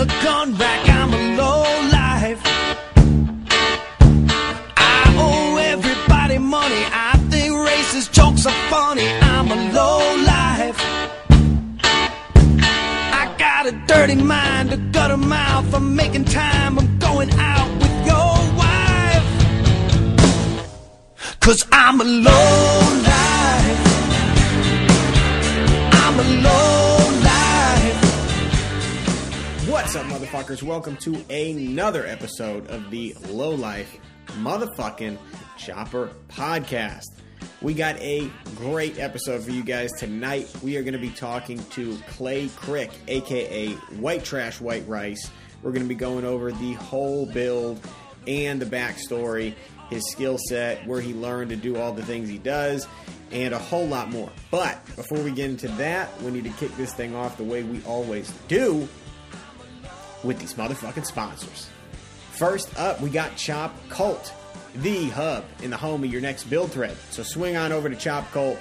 a gun rack, Welcome to another episode of the Low Life Motherfucking Chopper Podcast. We got a great episode for you guys tonight. We are going to be talking to Clay Crick, aka White Trash White Rice. We're going to be going over the whole build and the backstory, his skill set, where he learned to do all the things he does, and a whole lot more. But before we get into that, we need to kick this thing off the way we always do with these motherfucking sponsors. First up, we got Chop Cult, the hub in the home of your next build thread. So swing on over to Chop Cult,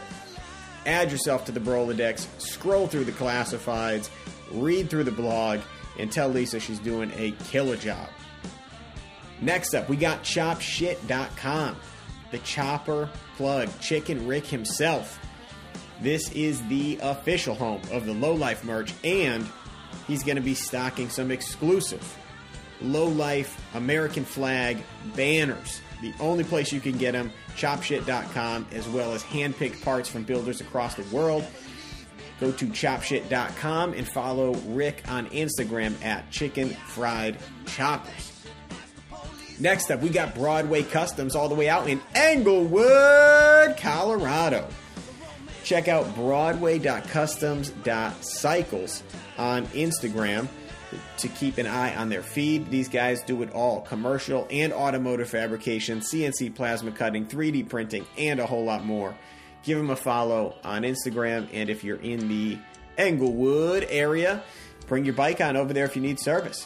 add yourself to the Rolodex, scroll through the classifieds, read through the blog, and tell Lisa she's doing a killer job. Next up, we got ChopShit.com, the chopper plug, Chicken Rick himself. This is the official home of the Low Life merch, and he's going to be stocking some exclusive Low Life American flag banners. The only place you can get them, chopshit.com, as well as handpicked parts from builders across the world. Go to chopshit.com and follow Rick on Instagram at Chicken Fried Choppers. Next up, we got Broadway Customs all the way out in Englewood, Colorado. Check out broadway.customs.cycles on Instagram to keep an eye on their feed. These guys do it all commercial and automotive fabrication, CNC plasma cutting, 3D printing, and a whole lot more. Give them a follow on Instagram, and if you're in the Englewood area, bring your bike on over there if you need service.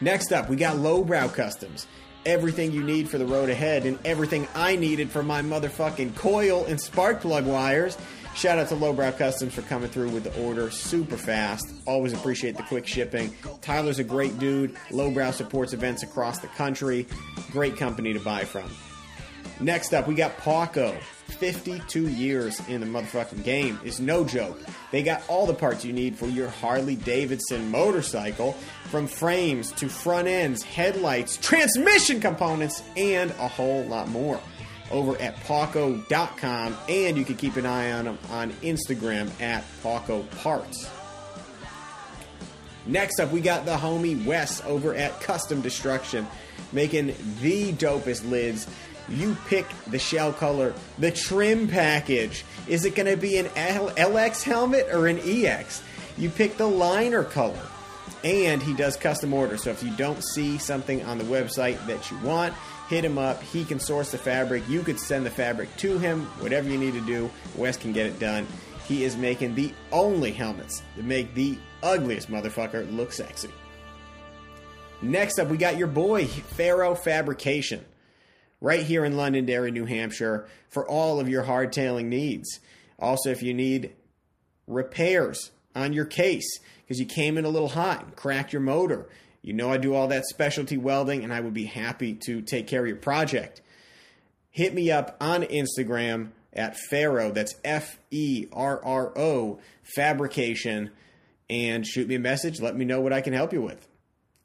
Next up, we got Lowbrow Customs. Everything you need for the road ahead, and everything I needed for my motherfucking coil and spark plug wires. Shout out to Lowbrow Customs for coming through with the order super fast. Always appreciate the quick shipping. Tyler's a great dude. Lowbrow supports events across the country. Great company to buy from. Next up, we got Paughco. 52 years in the motherfucking game is no joke. They got all the parts you need for your Harley Davidson motorcycle, from frames to front ends, headlights, transmission components, and a whole lot more. Over at Paughco.com, and you can keep an eye on them on Instagram at Paughco Parts. Next up, we got the homie Wes over at Custom Destruction, making the dopest lids. You pick the shell color, the trim package. Is it going to be an LX helmet or an EX? You pick the liner color. And he does custom orders. So if you don't see something on the website that you want, hit him up. He can source the fabric. You could send the fabric to him. Whatever you need to do, Wes can get it done. He is making the only helmets that make the ugliest motherfucker look sexy. Next up, we got your boy, Ferro Fabrication, right here in Londonderry, New Hampshire, for all of your hardtailing needs. Also, if you need repairs on your case because you came in a little hot and cracked your motor, you know I do all that specialty welding and I would be happy to take care of your project. Hit me up on Instagram at Ferro, that's F E R R O, fabrication, and shoot me a message. Let me know what I can help you with.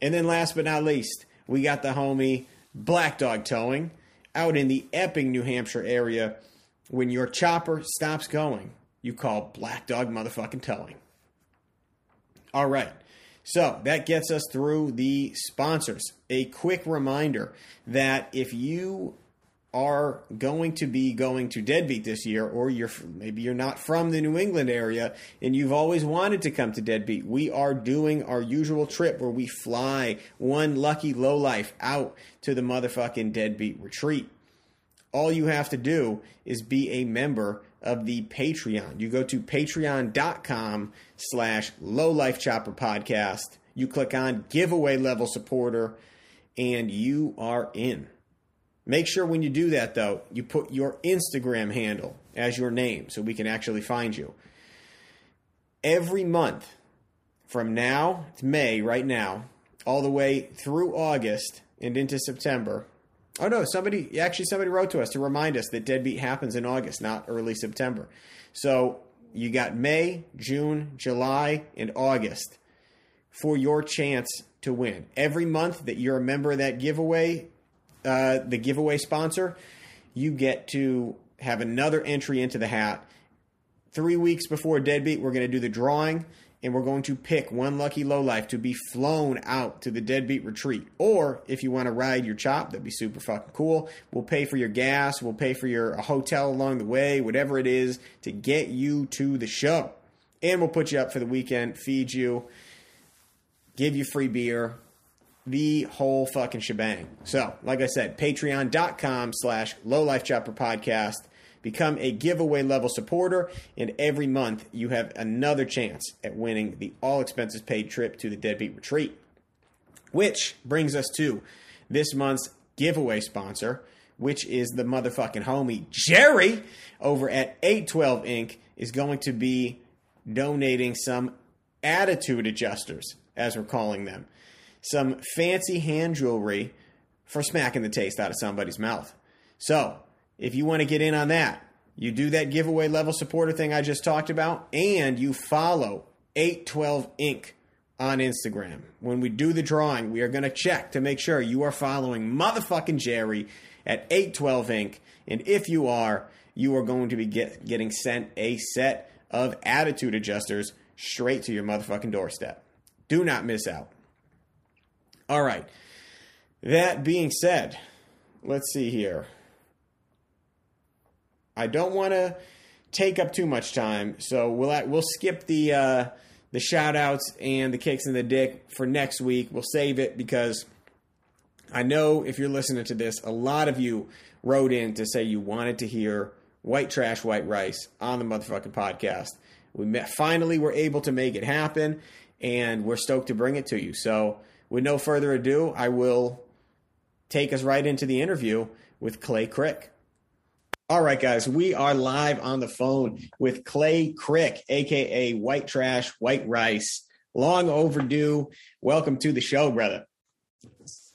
And then last but not least, we got the homie Black Dog Towing out in the Epping, New Hampshire area. When your chopper stops going, you call Black Dog motherfucking Towing. All right. So that gets us through the sponsors. A quick reminder that if you are going to be going to Deadbeat this year, or you're maybe you're not from the New England area and you've always wanted to come to Deadbeat, we are doing our usual trip where we fly one lucky low life out to the motherfucking Deadbeat retreat. All you have to do is be a member of the Patreon. You go to patreon.com slash low life chopper podcast. You click on giveaway level supporter and you are in. Make sure when you do that, though, you put your Instagram handle as your name so we can actually find you. Every month, from now, it's May right now, all the way through August and into September. Oh no, somebody actually somebody wrote to us to remind us that Deadbeat happens in August, not early September. So you got May, June, July, and August for your chance to win. Every month that you're a member of that giveaway, uh, the giveaway sponsor, you get to have another entry into the hat. Three weeks before Deadbeat, we're going to do the drawing and we're going to pick one lucky lowlife to be flown out to the deadbeat retreat. Or if you want to ride your chop, that'd be super fucking cool. We'll pay for your gas, we'll pay for your hotel along the way, whatever it is to get you to the show. And we'll put you up for the weekend, feed you, give you free beer, the whole fucking shebang. So, like I said, patreon.com slash lowlifechopper podcast Become a giveaway level supporter, and every month you have another chance at winning the all expenses paid trip to the Deadbeat Retreat. Which brings us to this month's giveaway sponsor, which is the motherfucking homie Jerry over at 812 Inc. is going to be donating some attitude adjusters, as we're calling them, some fancy hand jewelry for smacking the taste out of somebody's mouth. So, if you want to get in on that, you do that giveaway level supporter thing I just talked about, and you follow 812 Inc. on Instagram. When we do the drawing, we are going to check to make sure you are following motherfucking Jerry at 812 Inc. And if you are, you are going to be get, getting sent a set of attitude adjusters straight to your motherfucking doorstep. Do not miss out. All right. That being said, let's see here. I don't want to take up too much time, so we'll we'll skip the uh, the shout outs and the kicks in the dick for next week. We'll save it because I know if you're listening to this, a lot of you wrote in to say you wanted to hear white trash, white rice on the motherfucking podcast. We met, finally were able to make it happen, and we're stoked to bring it to you. So, with no further ado, I will take us right into the interview with Clay Crick. All right, guys, we are live on the phone with Clay Crick, aka White Trash, White Rice. Long overdue. Welcome to the show, brother.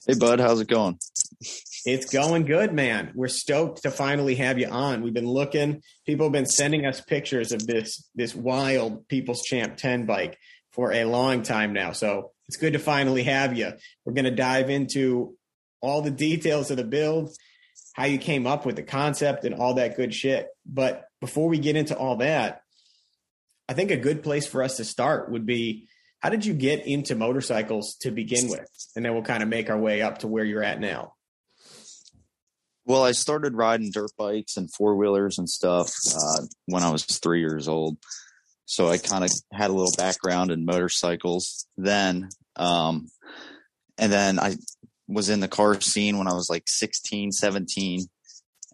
Hey, bud, how's it going? It's going good, man. We're stoked to finally have you on. We've been looking. People have been sending us pictures of this this wild People's Champ 10 bike for a long time now. So it's good to finally have you. We're going to dive into all the details of the build how you came up with the concept and all that good shit. But before we get into all that, I think a good place for us to start would be how did you get into motorcycles to begin with? And then we'll kind of make our way up to where you're at now. Well, I started riding dirt bikes and four wheelers and stuff uh, when I was three years old. So I kind of had a little background in motorcycles then. Um, and then I was in the car scene when I was like 16, 17.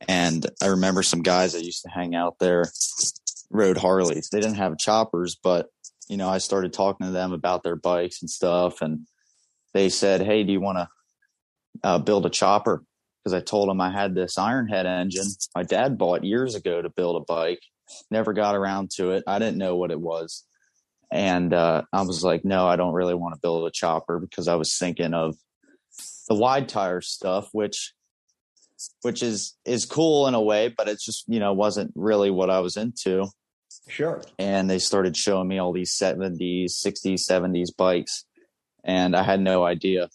And I remember some guys that used to hang out there rode Harleys. They didn't have choppers, but you know, I started talking to them about their bikes and stuff. And they said, Hey, do you want to uh, build a chopper? Because I told them I had this Ironhead engine my dad bought years ago to build a bike. Never got around to it. I didn't know what it was. And uh, I was like, no, I don't really want to build a chopper because I was thinking of the wide tire stuff, which which is is cool in a way, but it's just you know wasn't really what I was into. Sure. And they started showing me all these 70s, 60s, 70s bikes, and I had no idea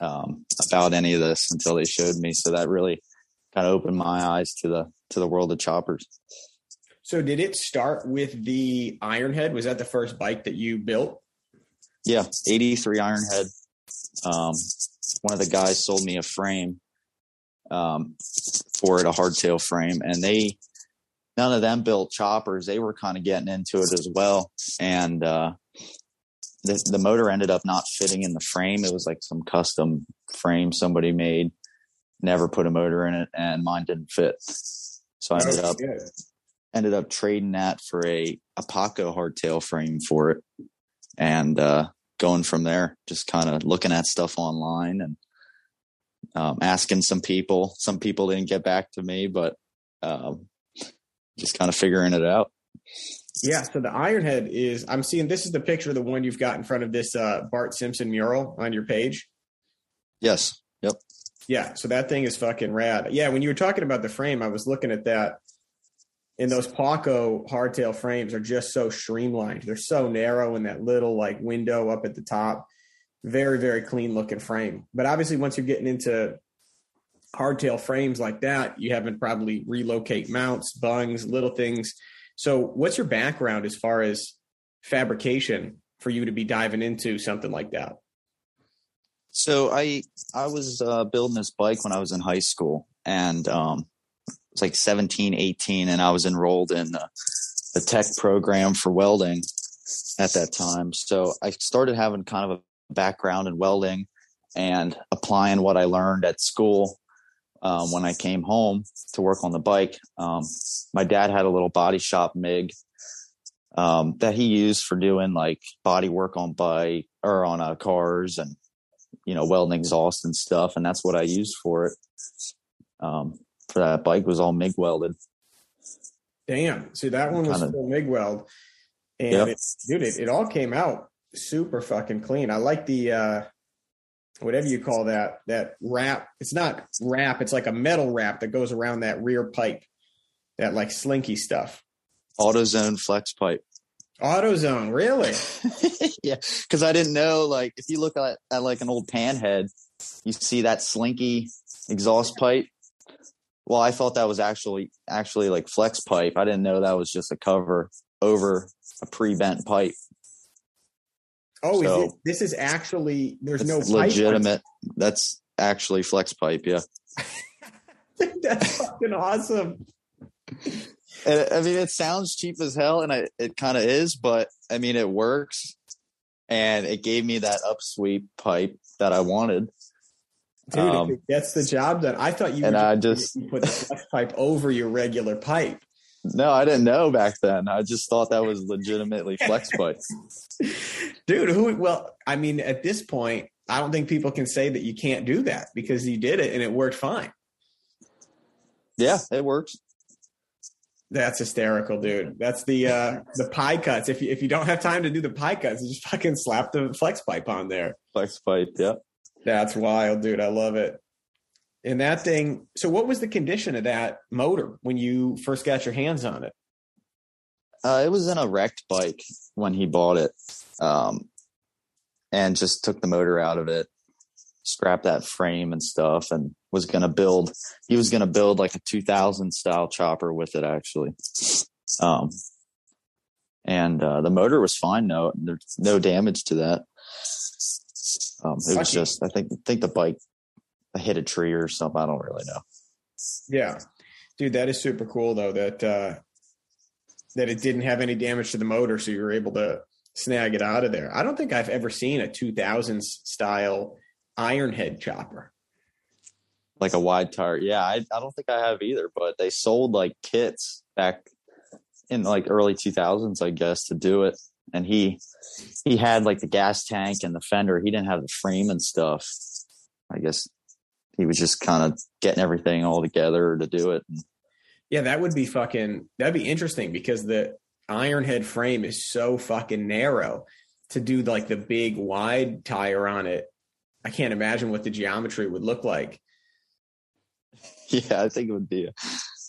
um, about any of this until they showed me. So that really kind of opened my eyes to the to the world of choppers. So did it start with the Ironhead? Was that the first bike that you built? Yeah, 83 Ironhead. Um, one of the guys sold me a frame um, for it, a hardtail frame, and they none of them built choppers. They were kind of getting into it as well, and uh, the the motor ended up not fitting in the frame. It was like some custom frame somebody made. Never put a motor in it, and mine didn't fit. So I ended oh, up good. ended up trading that for a a Paughco hardtail frame for it, and uh, going from there, just kind of looking at stuff online and um, asking some people. Some people didn't get back to me, but um, just kind of figuring it out. Yeah, so the Ironhead is I'm seeing this is the picture of the one you've got in front of this uh, Bart Simpson mural on your page. Yes. Yep. Yeah, so that thing is fucking rad. Yeah, when you were talking about the frame, I was looking at that. And those Paughco hardtail frames are just so streamlined. They're so narrow in that little like window up at the top. Very, very clean looking frame. But obviously, once you're getting into hardtail frames like that, you haven't probably relocate mounts, bungs, little things. So, what's your background as far as fabrication for you to be diving into something like that? So I I was uh, building this bike when I was in high school, and um, was like 17, 18, and I was enrolled in the, the tech program for welding at that time. So I started having kind of a background in welding and applying what I learned at school um, when I came home to work on the bike. Um, my dad had a little body shop MIG um, that he used for doing like body work on bike or on uh, cars and you know welding exhaust and stuff, and that's what I used for it. For that bike was all MIG welded. Damn. See, that one was Kinda- full MIG weld. And Yep. it, dude, it, it all came out super fucking clean. I like the uh whatever you call that, that wrap. It's not wrap, it's like a metal wrap that goes around that rear pipe. That like slinky stuff. AutoZone flex pipe. AutoZone, really? yeah, because I didn't know. Like, if you look at, at like an old panhead, you see that slinky exhaust pipe. Well, I thought that was actually actually like flex pipe. I didn't know that was just a cover over a pre-bent pipe. Oh, So- is it, this is actually there's no pipe. legitimate. That's actually flex pipe. Yeah, That's fucking awesome. And, I mean it sounds cheap as hell, and I, it kind of is, but I mean it works, and it gave me that upsweep pipe that I wanted. Dude, Um, if it gets the job done. I thought you and I just, just- put the flex pipe over your regular pipe. No, I didn't know back then. I just thought that was legitimately flex pipe. Dude, who well, I mean, at this point, I don't think people can say that you can't do that because you did it and it worked fine. Yeah, it works. That's hysterical, dude. That's the uh the pie cuts. If you if you don't have time to do the pie cuts, you just fucking slap the flex pipe on there. Flex pipe. Yeah. That's wild, dude. I love it. And that thing, so what was the condition of that motor when you first got your hands on it? Uh, it was in a wrecked bike when he bought it, um, and just took the motor out of it, scrapped that frame and stuff, and was gonna build. He was gonna build like a 2000 style chopper with it actually. Um, and uh, the motor was fine. No, there's no damage to that. Um, it was just, I think, think the bike hit a tree or something. I don't really know. Yeah. Dude, that is super cool though that uh that it didn't have any damage to the motor so you were able to snag it out of there. I don't think I've ever seen a 2000s style iron head chopper. like a wide tire. Yeah, I, I don't think I have either, but they sold like kits back in like early 2000s, I guess, to do it. And he he had like the gas tank and the fender. He didn't have the frame and stuff. I guess he was just kind of getting everything all together to do it. Yeah, that would be fucking that'd be interesting because the iron head frame is so fucking narrow to do like the big wide tire on it. I can't imagine what the geometry would look like. Yeah, I think it would be a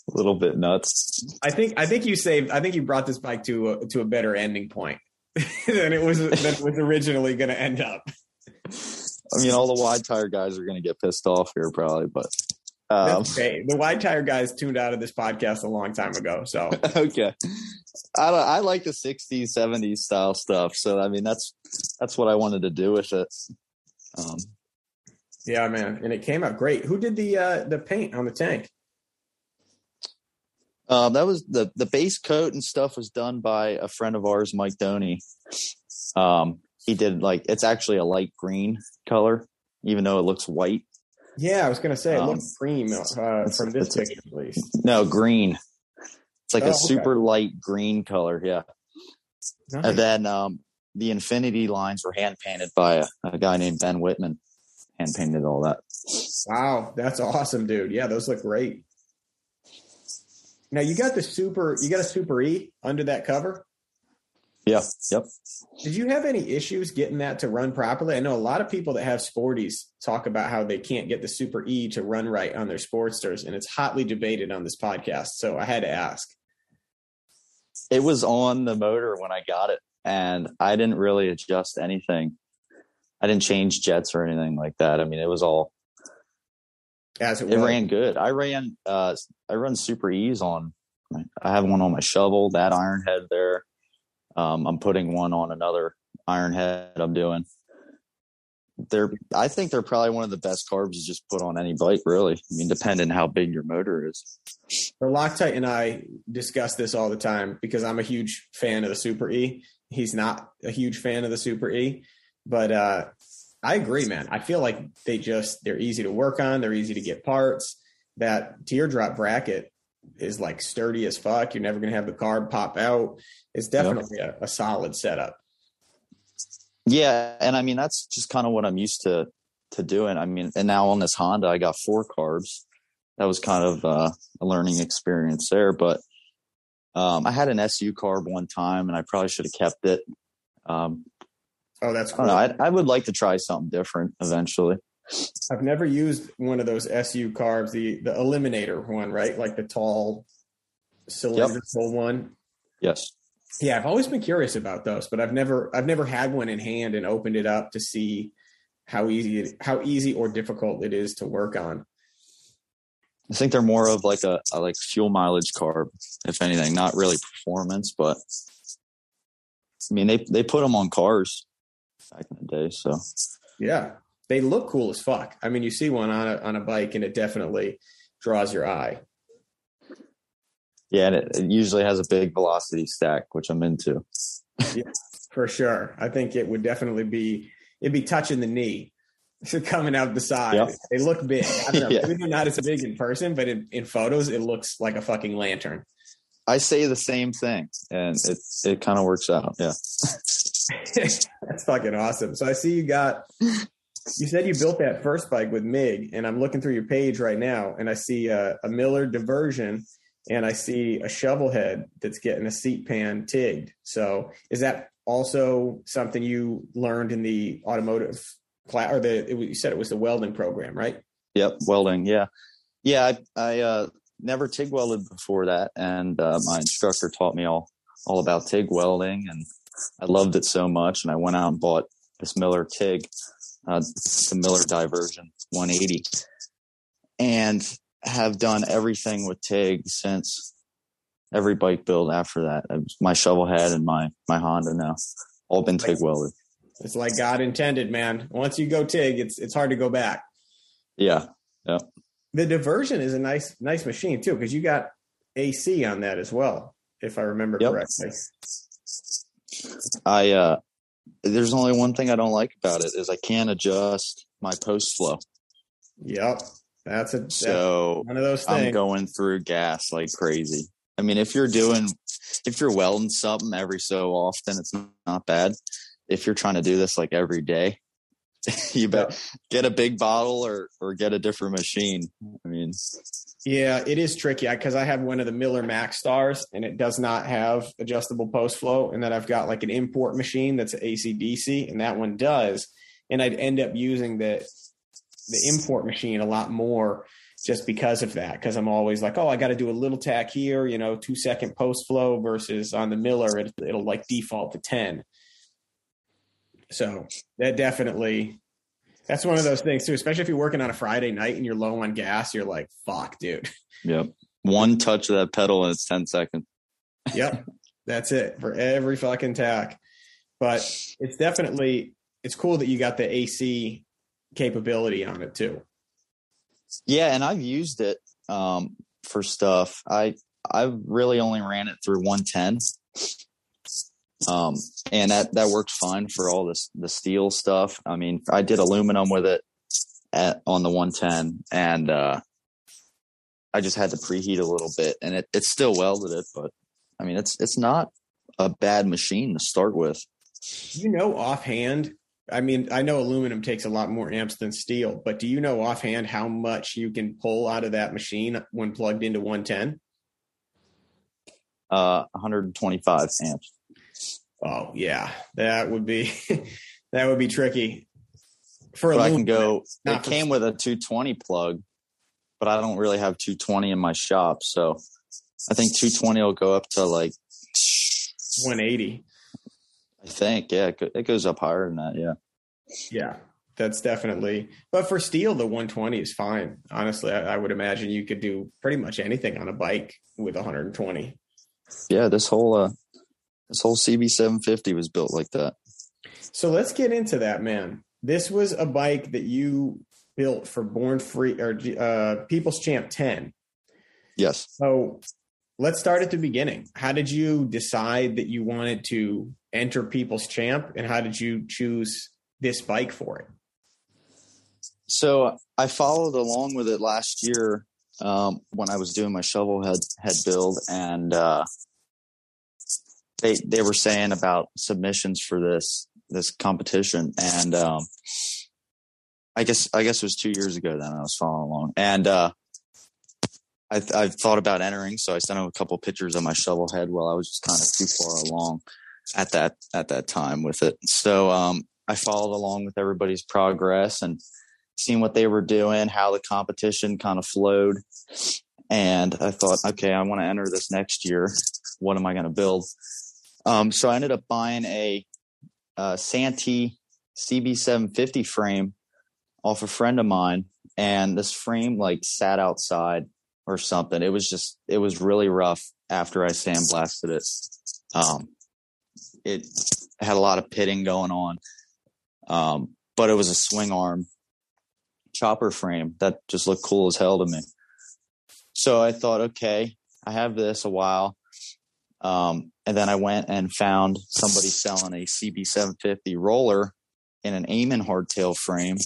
little bit nuts. I think I think you saved. I think you brought this bike to a, to a better ending point than it was than it was originally going to end up. I mean, all the wide tire guys are going to get pissed off here probably, but um, okay. The wide tire guys tuned out of this podcast a long time ago. So okay. I don't, I like the 60s, 70s style stuff. So I mean, that's that's what I wanted to do with it. Um, yeah, man, and it came out great. Who did the uh, the paint on the tank? Um, that was the the base coat and stuff was done by a friend of ours, Mike Doney. Um, he did like it's actually a light green color, even though it looks white. Yeah, I was going to say it Um, looks cream uh, from this picture, at least. No, green. It's like Oh, a okay. super light green color. Yeah. Nice. And then um, the infinity lines were hand painted by a, a guy named Ben Whitman. Hand painted all that. Wow, that's awesome, dude. Yeah, those look great. Now you got the super, you got a super E under that cover. Yeah. Yep. Did you have any issues getting that to run properly? I know a lot of people that have Sporties talk about how they can't get the Super E to run right on their Sportsters, and it's hotly debated on this podcast. So I had to ask. It was on the motor when I got it, and I didn't really adjust anything. I didn't change jets or anything like that. I mean, it was all As it, it ran good. I ran uh I run Super E's on I have one on my shovel, that iron head there. Um I'm putting one on another iron head I'm doing. They're I think they're probably one of the best carbs to just put on any bike really. I mean depending how big your motor is. The Loctite and I discuss this all the time because I'm a huge fan of the Super E. He's not a huge fan of the Super E, but uh, I agree, man. I feel like they just they're easy to work on. They're easy to get parts. That teardrop bracket is like sturdy as fuck. You're never gonna have the carb pop out. It's definitely a, a solid setup. Yeah, and I mean that's just kind of what I'm used to to doing. I mean, and now on this Honda, I got four carbs. That was kind of uh, a learning experience there, but um, I had an SU carb one time, and I probably should have kept it. Um, Oh, that's I cool. don't know. I, I would like to try something different eventually. I've never used one of those SU carbs, the the Eliminator one, right? Like the tall cylindrical one. Yes. Yeah, I've always been curious about those, but I've never I've never had one in hand and opened it up to see how easy it, how easy or difficult it is to work on. I think they're more of like a, a like fuel mileage carb, if anything, not really performance, but I mean they they put them on cars back in the day, so Yeah, they look cool as fuck. I mean, you see one on a on a bike, and it definitely draws your eye. yeah, and it, it usually has a big velocity stack, which I'm into. yeah, for sure. I think it would definitely be it'd be touching the knee. Coming out the side, Yep. they look big. I don't know. Yeah. Maybe not as big in person, but in, in photos, it looks like a fucking lantern. I say the same thing, and it it kind of works out. Yeah. That's fucking awesome. So I see you got. You said you built that first bike with Mig, and I'm looking through your page right now, and I see a, a Miller diversion, and I see a shovel head that's getting a seat pan tigged. So is that also something you learned in the automotive class, or the it, you said it was the welding program, right? Yep, welding. Yeah, yeah. I I uh, never TIG welded before that, and uh, my instructor taught me all all about TIG welding, and I loved it so much. And I went out and bought this Miller TIG, uh, the Miller Diversion 180, and have done everything with TIG since every bike build after that. My shovel head and my my Honda now all been TIG welded. It's like God intended, man. Once you go TIG, it's it's hard to go back. Yeah. Yeah, The diversion is a nice nice machine too, because you got AC on that as well, if I remember Yep. correctly. I uh there's only one thing I don't like about it is I can't adjust my post flow. Yep. That's a that's So one of those I'm going through gas like crazy. I mean, if you're doing, if you're welding something every so often, it's not bad. If you're trying to do this like every day, you bet get a big bottle or or get a different machine. I mean, Yeah, it is tricky because I have one of the Miller Max Stars and it does not have adjustable post flow. And then I've got like an import machine that's AC/DC, and that one does. And I'd end up using the the import machine a lot more just because of that. Because I'm always like, oh, I got to do a little tack here, you know, two second post flow versus on the Miller, it, it'll like default to ten. So that definitely. That's one of those things too, especially if you're working on a Friday night and you're low on gas. You're like, "Fuck, dude." yep. One touch of that pedal and it's 10 seconds. yep that's it for every fucking tack but it's definitely it's cool that you got the ac capability on it too Yeah, and I've used it um, for stuff. I I really only ran it through 110, um, and that that worked fine for all this the steel stuff. I mean, I did aluminum with it at on the 110, and uh, I just had to preheat a little bit, and it it still welded it. But I mean, it's it's not a bad machine to start with. you know offhand i mean i know aluminum takes a lot more amps than steel but do you know offhand how much you can pull out of that machine when plugged into 110 uh, 125 amps. Oh yeah, that would be that would be tricky. For I can go. It came with a 220 plug, but I don't really have 220 in my shop, so I think 220 will go up to like 180. I think yeah, it it goes up higher than that. Yeah. Yeah, that's definitely. But for steel, the 120 is fine. Honestly, I, I would imagine you could do pretty much anything on a bike with 120. Yeah, this whole uh this whole CB750 was built like that. So let's get into that, man. This was a bike that you built for Born Free or uh, People's Champ 10. Yes. So let's start at the beginning. How did you decide that you wanted to enter People's Champ, and how did you choose this bike for it? So I followed along with it last year um, when I was doing my shovel head head build, and uh, they they were saying about submissions for this this competition, and um, I guess I guess it was two years ago then I was following along, and uh, I I thought about entering, so I sent him a couple pictures of my shovel head while I was just kind of too far along at that at that time with it. So um, I followed along with everybody's progress and seeing what they were doing, how the competition kind of flowed. And I thought, okay, I want to enter this next year. What am I going to build? Um, so I ended up buying a, uh Santee CB750 frame off a friend of mine. And this frame like sat outside or something. It was just, it was really rough after I sandblasted it. Um, it had a lot of pitting going on. Um, but it was a swing arm chopper frame that just looked cool as hell to me. So I thought, okay, I have this a while. Um, and then I went and found somebody selling a CB750 roller in an Eamon hardtail frame.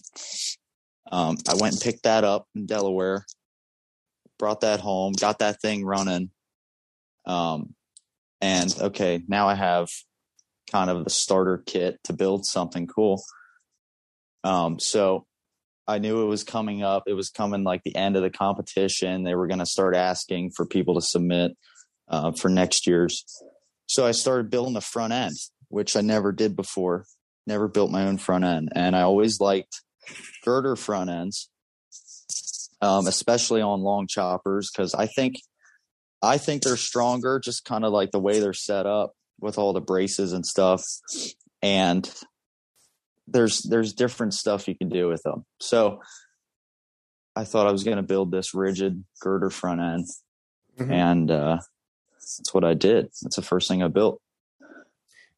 Um, I went and picked that up in Delaware, brought that home, got that thing running. Um, and okay, now I have kind of the starter kit to build something cool. Um, so I knew it was coming up. It was coming like the end of the competition. They were going to start asking for people to submit uh, for next year's. So I started building the front end, which I never did before. Never built my own front end, and I always liked girder front ends, um, especially on long choppers, because I think I think they're stronger, just kind of like the way they're set up with all the braces and stuff. And there's there's different stuff you can do with them. So I thought I was going to build this rigid girder front end, Mhm. and uh, that's what I did. That's the first thing I built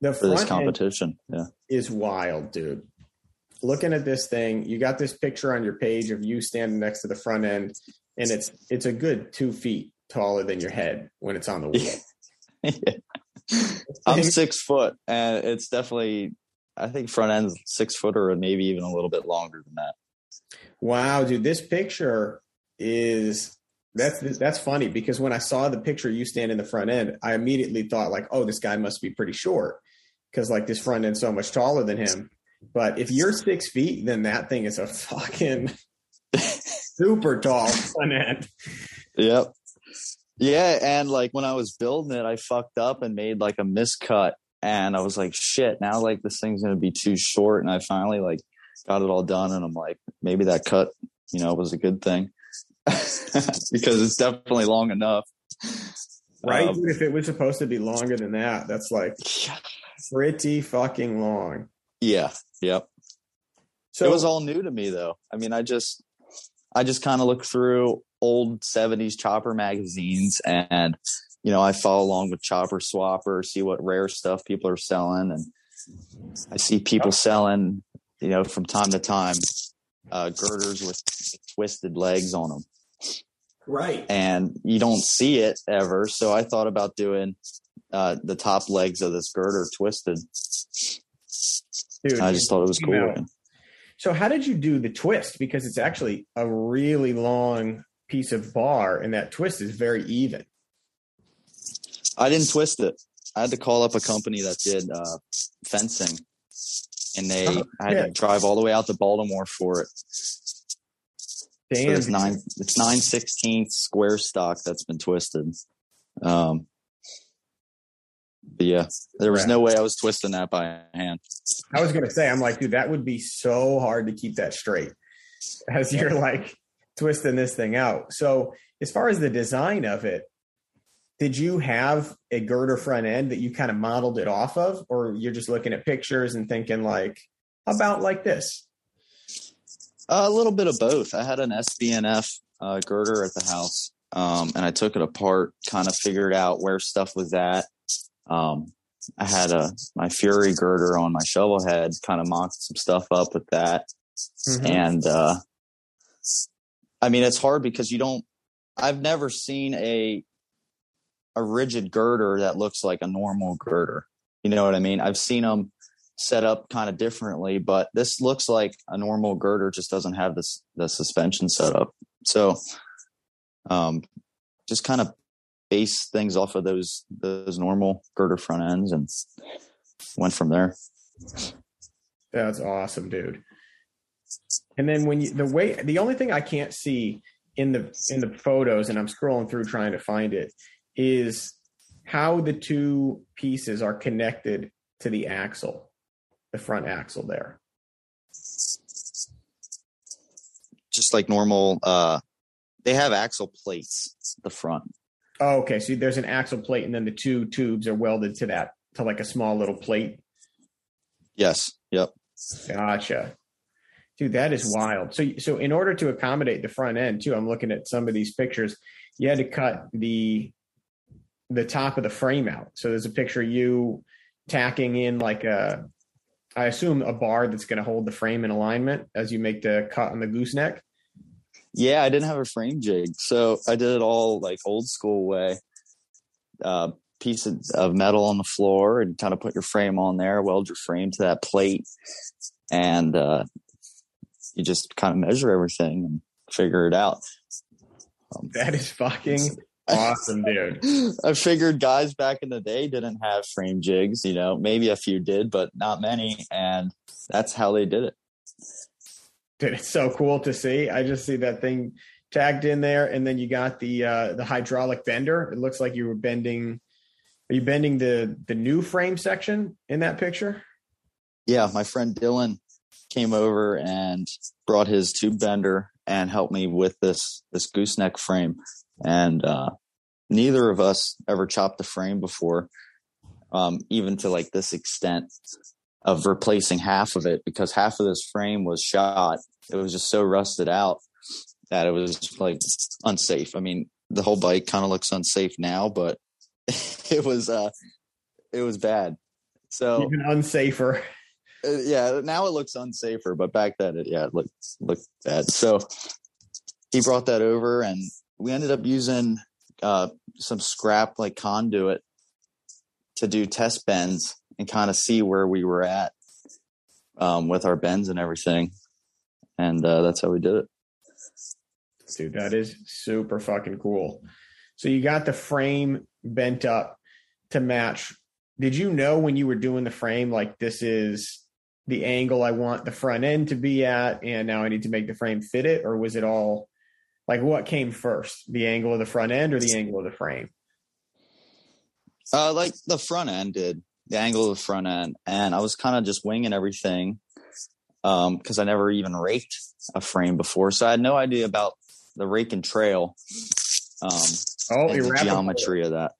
The for this competition. Yeah, is wild, dude. Looking at this thing, you got this picture on your page of you standing next to the front end, and it's it's a good two feet taller than your head when it's on the wheel. I'm six foot, and it's definitely. I think front end's six footer, or maybe even a little bit longer than that. Wow, dude, this picture is that's that's funny because when I saw the picture of you stand in the front end, I immediately thought like, oh, this guy must be pretty short because like this front end's so much taller than him. But if you're six feet, then that thing is a fucking super tall front end. Yep. Yeah, and like when I was building it, I fucked up and made like a miscut, and I was like, "Shit!" Now like this thing's gonna be too short, and I finally like got it all done, and I'm like, maybe that cut, you know, was a good thing because it's definitely long enough, Right? Um, if it was supposed to be longer than that, that's like pretty fucking long. yeah, yep. So it was all new to me though. I mean, I just I just kind of looked through old 70s chopper magazines and you know, I follow along with Chopper Swapper, see what rare stuff people are selling and I see people selling, you know, from time to time uh girders with twisted legs on them right. and you don't see it ever. So I thought about doing uh the top legs of this girder twisted. Dude, I just thought it was cool. So how did you do the twist? Because it's actually a really long piece of bar, and that twist is very even. I didn't twist it. I had to call up a company that did uh, fencing, and they Oh, I had to drive all the way out to Baltimore for it. So it's nine it's nine sixteenth square stock that's been twisted. Um, But yeah, there was no way I was twisting that by hand. I was gonna say, I'm like, dude, that would be so hard to keep that straight as you're like twisting this thing out. So as far as the design of it, did you have a girder front end that you kind of modeled it off of, or you're just looking at pictures and thinking like, how about like this? A little bit of both. I had an SB&F uh, girder at the house, um, and I took it apart, kind of figured out where stuff was at. Um, I had a my Fury girder on my shovel head, kind of mocked some stuff up with that, mm-hmm. and uh, I mean it's hard because you don't. I've never seen a a rigid girder that looks like a normal girder. You know what I mean? I've seen them set up kind of differently, but this looks like a normal girder just doesn't have this the suspension set up. So um just kind of base things off of those those normal girder front ends and went from there. That's awesome, dude. And then when you the way the only thing I can't see in the in the photos and I'm scrolling through trying to find it is how the two pieces are connected to the axle, the front axle there. Just like normal, uh, they have axle plates the front. Oh, okay. So there's an axle plate, and then the two tubes are welded to that to like a small little plate. Yes. Yep. Gotcha. Dude, that is wild. So, so in order to accommodate the front end too, I'm looking at some of these pictures. You had to cut the the top of the frame out. So there's a picture of you tacking in like a, I assume a bar that's going to hold the frame in alignment as you make the cut on the gooseneck. Yeah, I didn't have a frame jig, so I did it all like old school way. Uh, piece of metal on the floor and kind of put your frame on there, weld your frame to that plate, and uh, you just kind of measure everything and figure it out. Um, that is fucking awesome, dude. I figured guys back in the day didn't have frame jigs, you know, maybe a few did, but not many. And that's how they did it. Dude, it's so cool to see. I just see that thing tagged in there, and then you got the uh, the hydraulic bender. It looks like you were bending. Are you bending the the new frame section in that picture? Yeah, my friend Dylan came over and brought his tube bender and helped me with this this gooseneck frame and uh, neither of us ever chopped the frame before, um, even to like this extent of replacing half of it because half of this frame was shot. It was just so rusted out that it was like unsafe. I mean, the whole bike kind of looks unsafe now, but it was uh, it was bad. So even unsafer. Uh, yeah, now it looks unsafer, but back then it yeah it looked looked bad. So he brought that over and we ended up using uh, some scrap like conduit to do test bends and kind of see where we were at um, with our bends and everything. And uh, that's how we did it. Dude, that is super fucking cool. So you got the frame bent up to match. Did you know when you were doing the frame, like this is the angle I want the front end to be at, and now I need to make the frame fit it? Or was it all like what came first, the angle of the front end or the angle of the frame? Uh, like the front end did, the angle of the front end, and I was kind of just winging everything because um, I never even raked a frame before, so I had no idea about the rake and trail. Um, oh, and the geometry of that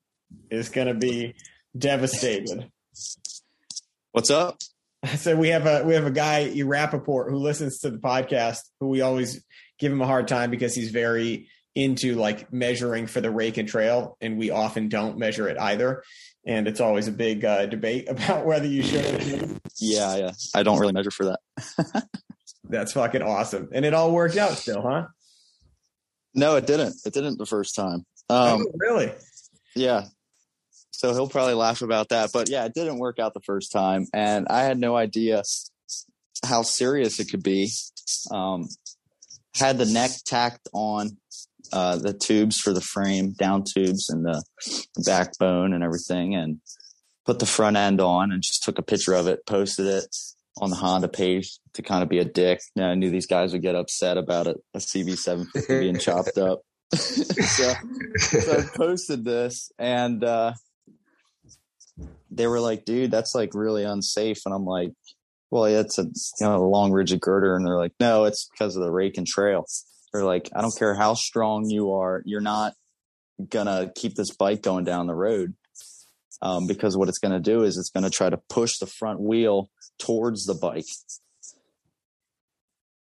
is going to be devastated. What's up? I So we have a we have a guy, Rappaport, who listens to the podcast, who we always give him a hard time because he's very into like measuring for the rake and trail, and we often don't measure it either. And it's always a big uh, debate about whether you should. yeah, yeah. I don't really measure for that. That's fucking awesome, and it all worked out still, huh? No, it didn't. It didn't the first time. Um, oh, really? Yeah. So he'll probably laugh about that, but yeah, it didn't work out the first time, and I had no idea how serious it could be. Um, had the neck tacked on uh, the tubes for the frame, down tubes and the, the, backbone and everything, and put the front end on and just took a picture of it, posted it on the Honda page to kind of be a dick. Now I knew these guys would get upset about it, a CB750 being chopped up. so, so I posted this and uh, they were like, dude, that's like really unsafe. And I'm like, well, yeah, it's a you know a long rigid girder, and they're like, no, it's because of the rake and trail. They're like, I don't care how strong you are, you're not gonna keep this bike going down the road. Um, because what it's going to do is it's going to try to push the front wheel towards the bike.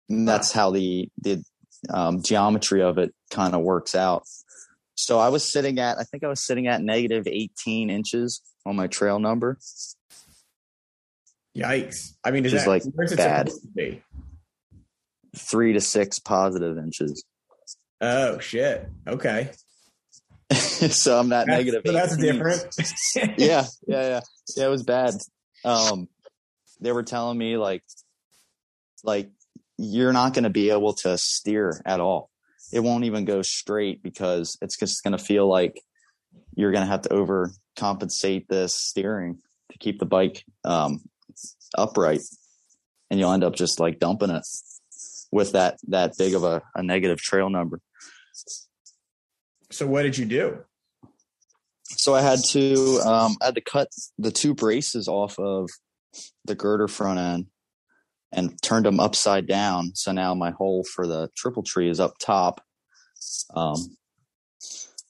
And that's how the the um, geometry of it kind of works out. So I was sitting at, I think I was sitting at negative 18 inches on my trail number. Yikes! I mean, is is, that like, bad. to? Three to six positive inches. Oh shit! Okay, so I'm not That's- negative. so that's different. yeah, yeah, yeah. Yeah, it was bad. Um, they were telling me like, like you're not going to be able to steer at all. It won't even go straight because it's just going to feel like you're going to have to overcompensate this steering to keep the bike um, upright, and you'll end up just like dumping it with that that big of a, a negative trail number. so what did you do? so I had to um, I had to cut the two braces off of the girder front end and turned them upside down. So now my hole for the triple tree is up top, um,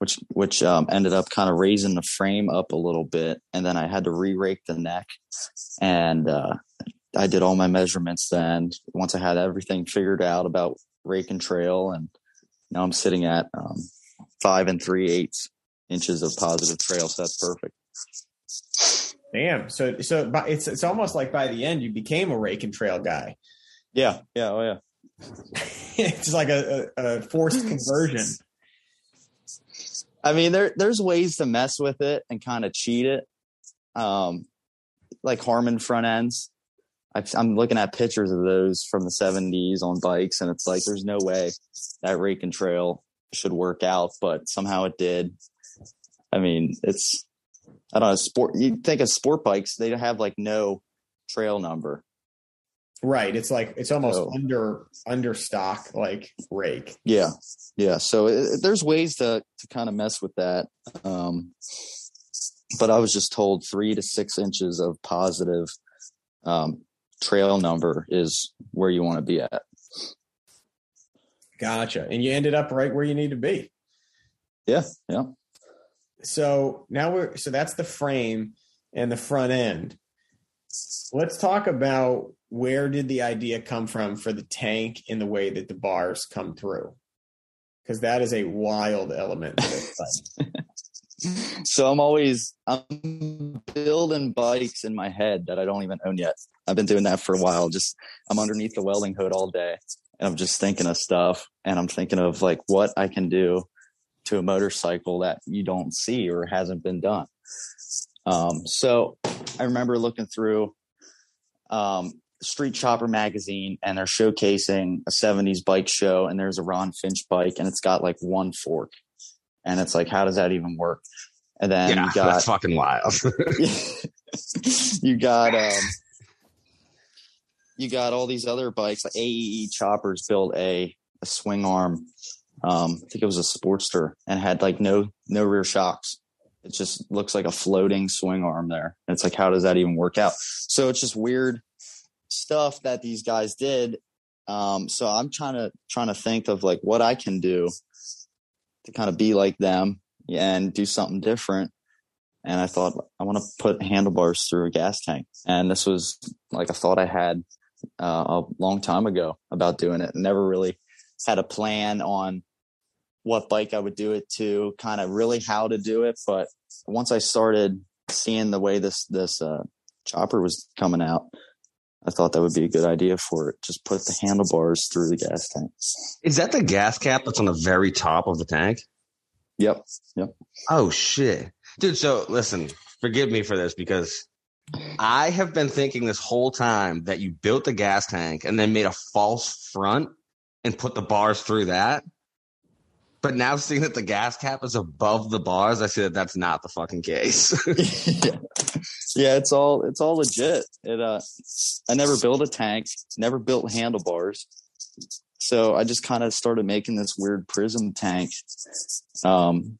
which which um, ended up kind of raising the frame up a little bit. And then I had to re-rake the neck, and uh, I did all my measurements. Then once I had everything figured out about rake and trail, and now I'm sitting at um, five and three eighths inches of positive trail. So that's perfect. Damn. So so by, it's it's almost like by the end you became a rake and trail guy. Yeah, yeah, oh yeah. it's like a, a, a forced conversion. I mean, there there's ways to mess with it and kind of cheat it, um, like Harman front ends. I've, I'm looking at pictures of those from the 70s on bikes, and it's like there's no way that rake and trail should work out, but somehow it did. I mean, it's I don't know sport. You think of sport bikes, they have like no trail number. Right. It's like it's almost So- under under stock like rake. Yeah, yeah. So it, there's ways to to kind of mess with that. Um, but I was just told three to six inches of positive um, trail number is where you want to be at. Gotcha. And you ended up right where you need to be. Yeah, yeah. So now we're so that's the frame and the front end. Let's talk about where did the idea come from for the tank in the way that the bars come through? Because that is a wild element. So I'm always I'm building bikes in my head that I don't even own yet. I've been doing that for a while. Just I'm underneath the welding hood all day, and I'm just thinking of stuff, and I'm thinking of like what I can do to a motorcycle that you don't see or hasn't been done. Um, so I remember looking through um, Street Chopper magazine, and they're showcasing a '70s bike show, and there's a Ron Finch bike, and it's got like one fork, and it's like, how does that even work? And then yeah, you got that's fucking wild. you got um you got all these other bikes like AEE choppers built a, a swing arm um I think it was a Sportster and had like no no rear shocks. It just looks like a floating swing arm there. And it's like how does that even work out? So it's just weird stuff that these guys did um so I'm trying to trying to think of like what I can do to kind of be like them and do something different and I thought I want to put handlebars through a gas tank. And this was like a thought I had uh, a long time ago about doing it. Never really had a plan on what bike I would do it to, kind of really how to do it. But once I started seeing the way this this uh, chopper was coming out, I thought that would be a good idea for it. Just put the handlebars through the gas tank. Is that the gas cap that's on the very top of the tank? Yep. Yep. Oh shit. Dude, so listen, forgive me for this because I have been thinking this whole time that you built the gas tank and then made a false front and put the bars through that. But now seeing that the gas cap is above the bars, I see that that's not the fucking case. yeah. Yeah, it's all it's all legit. It uh I never built a tank, never built handlebars. So I just kind of started making this weird prism tank. Um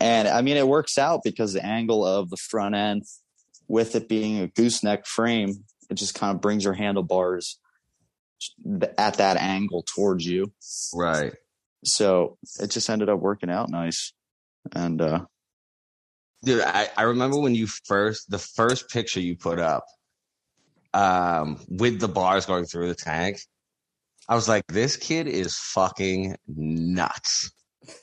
and I mean it works out because the angle of the front end with it being a gooseneck frame, it just kind of brings your handlebars at that angle towards you. Right. So it just ended up working out nice. And uh Dude, I, I remember when you first the first picture you put up um with the bars going through the tank. I was like, this kid is fucking nuts.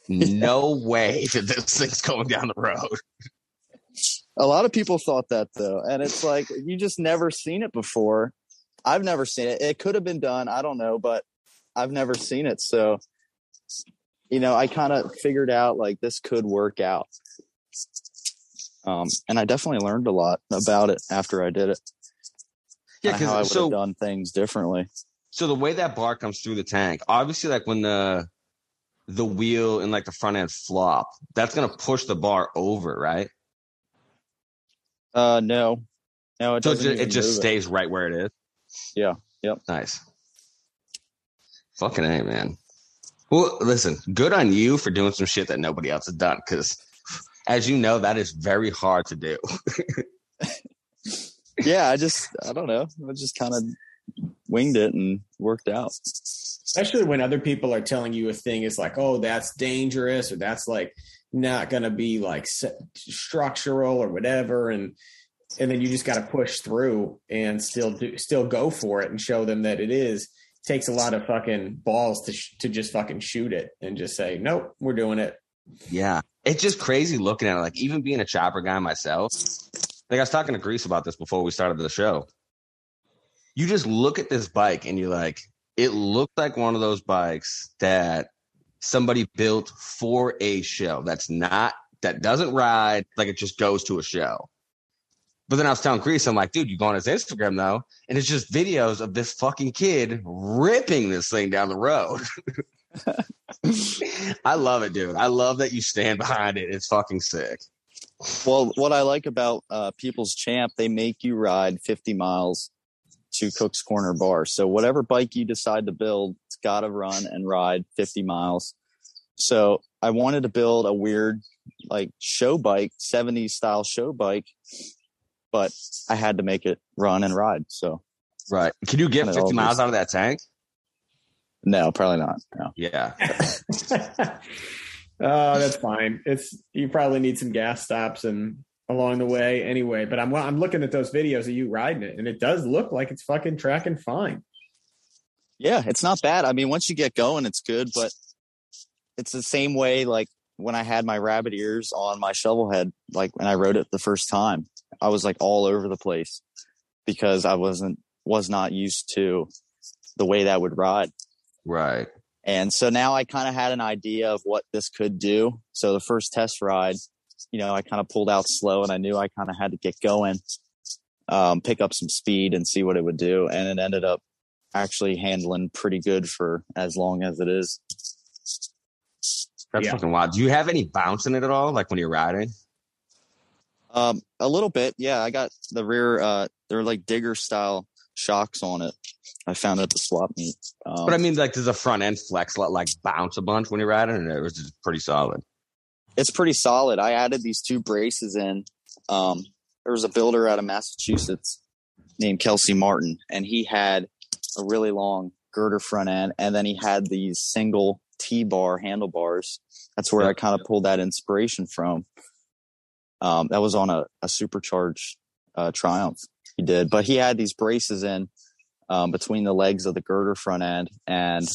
No way that this thing's going down the road. a lot of people thought that though. And it's like you just never seen it before. I've never seen it. It could have been done, I don't know, but I've never seen it. So you know, I kind of figured out like this could work out. Um, and I definitely learned a lot about it after I did it. Yeah, Kinda I would so, have done things differently. so the way that bar comes through the tank, obviously, like when the the wheel and like the front end flop, that's gonna push the bar over, right? Uh, no, no, it So it just, it just stays right where it is. Yeah, yep. Nice. Fucking a man. Well, listen, good on you for doing some shit that nobody else has done. Because, as you know, that is very hard to do. Yeah, I just, I don't know. I just kind of winged it and worked out. especially when other people are telling you a thing is like, oh, that's dangerous or that's like not going to be like structural or whatever, and and then you just got to push through and still do still go for it and show them that it is. takes a lot of fucking balls to sh- to just fucking shoot it and just say, nope, we're doing it. Yeah. It's just crazy looking at it. Like, even being a chopper guy myself, like I was talking to Grease about this before we started the show. You just look at this bike and you're like, it looked like one of those bikes that somebody built for a show that's not, that doesn't ride, like it just goes to a show. But then I was telling Grease, I'm like, dude, you go on his Instagram though, and it's just videos of this fucking kid ripping this thing down the road. I love it, dude. I love that you stand behind it. It's fucking sick. Well, what I like about uh, People's Champ, they make you ride 50 miles to Cook's Corner Bar. So whatever bike you decide to build, it's got to run and ride 50 miles. So I wanted to build a weird, like show bike, 70s style show bike, but I had to make it run and ride. So Right. Can you get 50 miles out of that tank? No, probably not. No. Yeah. oh, that's fine. It's you probably need some gas stops and along the way anyway. But I'm I'm looking at those videos of you riding it, and it does look like it's fucking tracking fine. Yeah, it's not bad. I mean, once you get going, it's good, but it's the same way like when I had my rabbit ears on my shovel head, like when I rode it the first time, I was like all over the place because I wasn't was not used to the way that would ride. Right. And so now I kind of had an idea of what this could do. So the first test ride, you know, I kind of pulled out slow and I knew I kind of had to get going, um, pick up some speed and see what it would do. And it ended up actually handling pretty good for as long as it is. That's Yeah. fucking wild. Do you have any bounce in it at all? Like when you're riding? Um, a little bit. Yeah. I got the rear, uh, they're like digger style shocks on it. I found it at the swap meet. Um, But I mean, like, does the front end flex let like bounce a bunch when you're riding, and it was just pretty solid? it's pretty solid. I added these two braces in. Um, there was a builder out of Massachusetts named Kelsey Martin, and he had a really long girder front end, and then he had these single T bar handlebars. That's where I kind of pulled that inspiration from. Um, that was on a, a supercharged uh, Triumph he did, but he had these braces in um, between the legs of the girder front end, and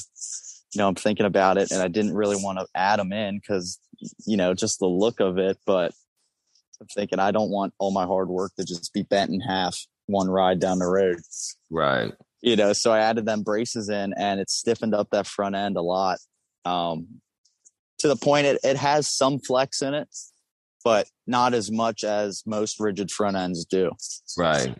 you know I'm thinking about it, and I didn't really want to add them in because you know, just the look of it. But I'm thinking I don't want all my hard work to just be bent in half one ride down the road. Right. You know, so I added them braces in and it stiffened up that front end a lot. Um, to the point it, it has some flex in it, but not as much as most rigid front ends do. Right.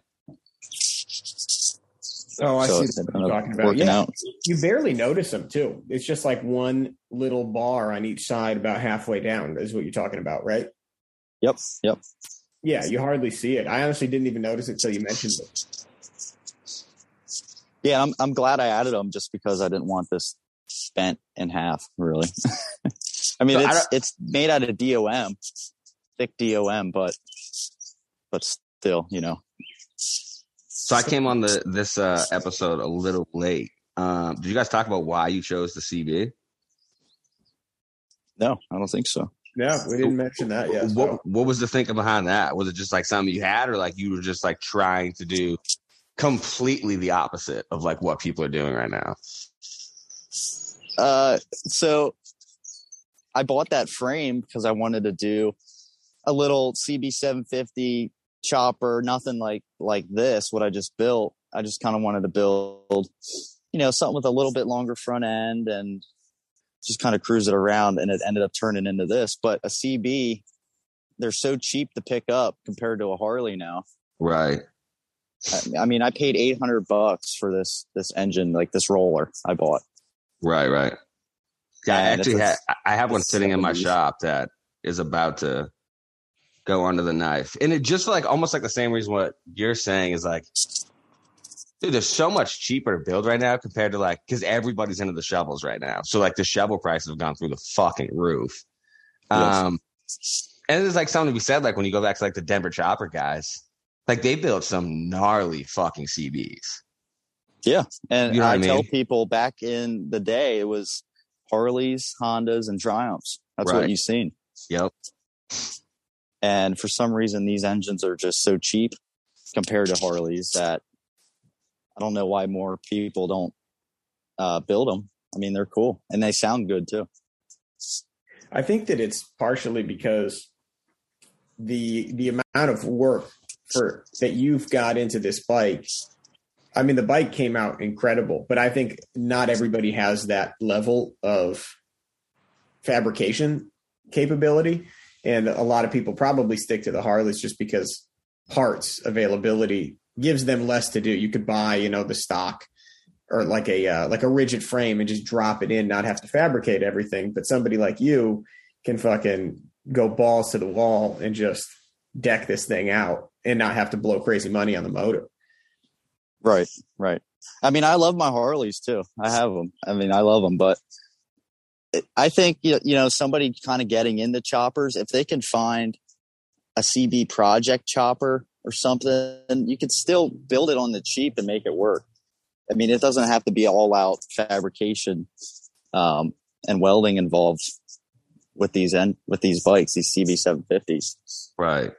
Oh, I so see what you're talking about. Yeah, out. you barely notice them too. It's just like one little bar on each side, about halfway down, is what you're talking about, right? Yep. Yep. Yeah, you hardly see it. I honestly didn't even notice it until you mentioned it. Yeah. I'm, I'm glad I added them just because I didn't want this bent in half really. I mean, So I it's, it's made out of DOM, thick DOM, but, but still, you know. So I came on the this uh, episode a little late. Um, did you guys talk about why you chose the CB? No, I don't think so. Yeah, we didn't mention that yet. so- What What was the thinking behind that? Was it just like something you had, or like you were just like trying to do completely the opposite of like what people are doing right now? Uh, so I bought that frame because I wanted to do a little CB750 chopper, nothing like like this. What I just built, I just kind of wanted to build, you know, something with a little bit longer front end and just kind of cruise it around. And it ended up turning into this. But a CB, they're so cheap to pick up compared to a Harley now. Right. I, I mean, I paid 800 bucks for this this engine, like this roller I bought. Right. Right. Yeah, I actually had. I have one sitting in my shop that is about to go under the knife, and it just like almost like the same reason what you're saying is like, dude, there's so much cheaper to build right now compared to like because everybody's into the shovels right now. So like the shovel prices have gone through the fucking roof. Yes. Um, and there's like something to be said like when you go back to like the Denver Chopper guys, like they built some gnarly fucking CBs. Yeah, and You know I, I mean? tell people back in the day, it was Harleys, Hondas, and Triumphs. That's Right. what you've seen. Yep. And for some reason, these engines are just so cheap compared to Harleys that I don't know why more people don't uh, build them. I mean, they're cool and they sound good too. I think that it's partially because the the amount of work for that you've got into this bike. I mean, the bike came out incredible, but I think not everybody has that level of fabrication capability, and a lot of people probably stick to the Harleys just because parts availability gives them less to do. You could buy, you know, the stock or like a uh, like a rigid frame and just drop it in, not have to fabricate everything. But somebody like you can fucking go balls to the wall and just deck this thing out and not have to blow crazy money on the motor. Right, right. I mean, I love my Harleys too. I have them. I mean, I love them, but I think you you know somebody kind of getting into choppers if they can find a CB project chopper or something, you could still build it on the cheap and make it work. I mean, it doesn't have to be all out fabrication um, and welding involved with these en- with these bikes, these CB seven fifties. Right.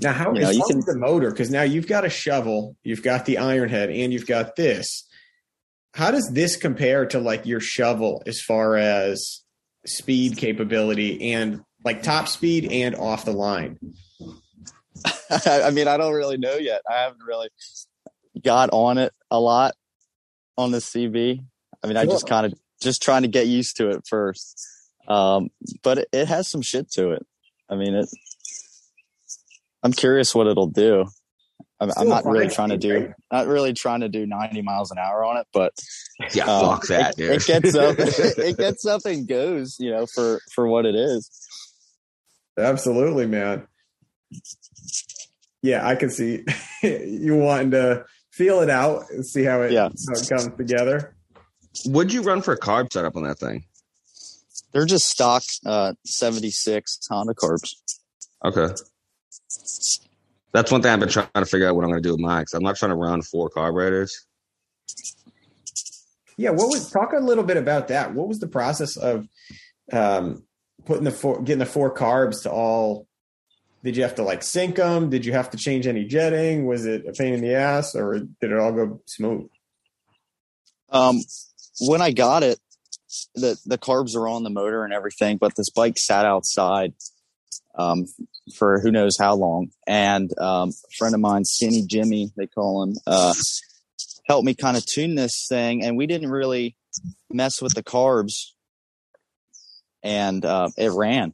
Now, how You know, you can- the motor? Because now you've got a shovel, you've got the iron head, and you've got this. How does this compare to like your shovel as far as speed capability and like top speed and off the line? I mean, I don't really know yet. I haven't really got on it a lot on the CB. I mean, I just kind of just trying to get used to it first. Um, but it, it has some shit to it. I mean, it. I'm curious what it'll do. I'm, I'm not really trying to do, right? not really trying to do 90 miles an hour on it, but Yeah. um, fuck that, it, dude. it gets up, it gets up and goes, you know, for for what it is. Absolutely, man. Yeah, I can see you wanting to feel it out and see how it, Yeah. how it comes together. What'd you run for a carb setup on that thing? They're just stock uh, 76 Honda carbs. Okay. That's one thing I've been trying to figure out what I'm going to do with mine because I'm not trying to run four carburetors. Yeah, what was talk a little bit about that? What was the process of um, putting the four, getting the four carbs to all? Did you have to like sync them? Did you have to change any jetting? Was it a pain in the ass, or did it all go smooth? Um, when I got it, the the carbs are on the motor and everything, but this bike sat outside um, for who knows how long. And um, a friend of mine, Skinny Jimmy, they call him, uh, helped me kind of tune this thing. And we didn't really mess with the carbs, and uh, it ran.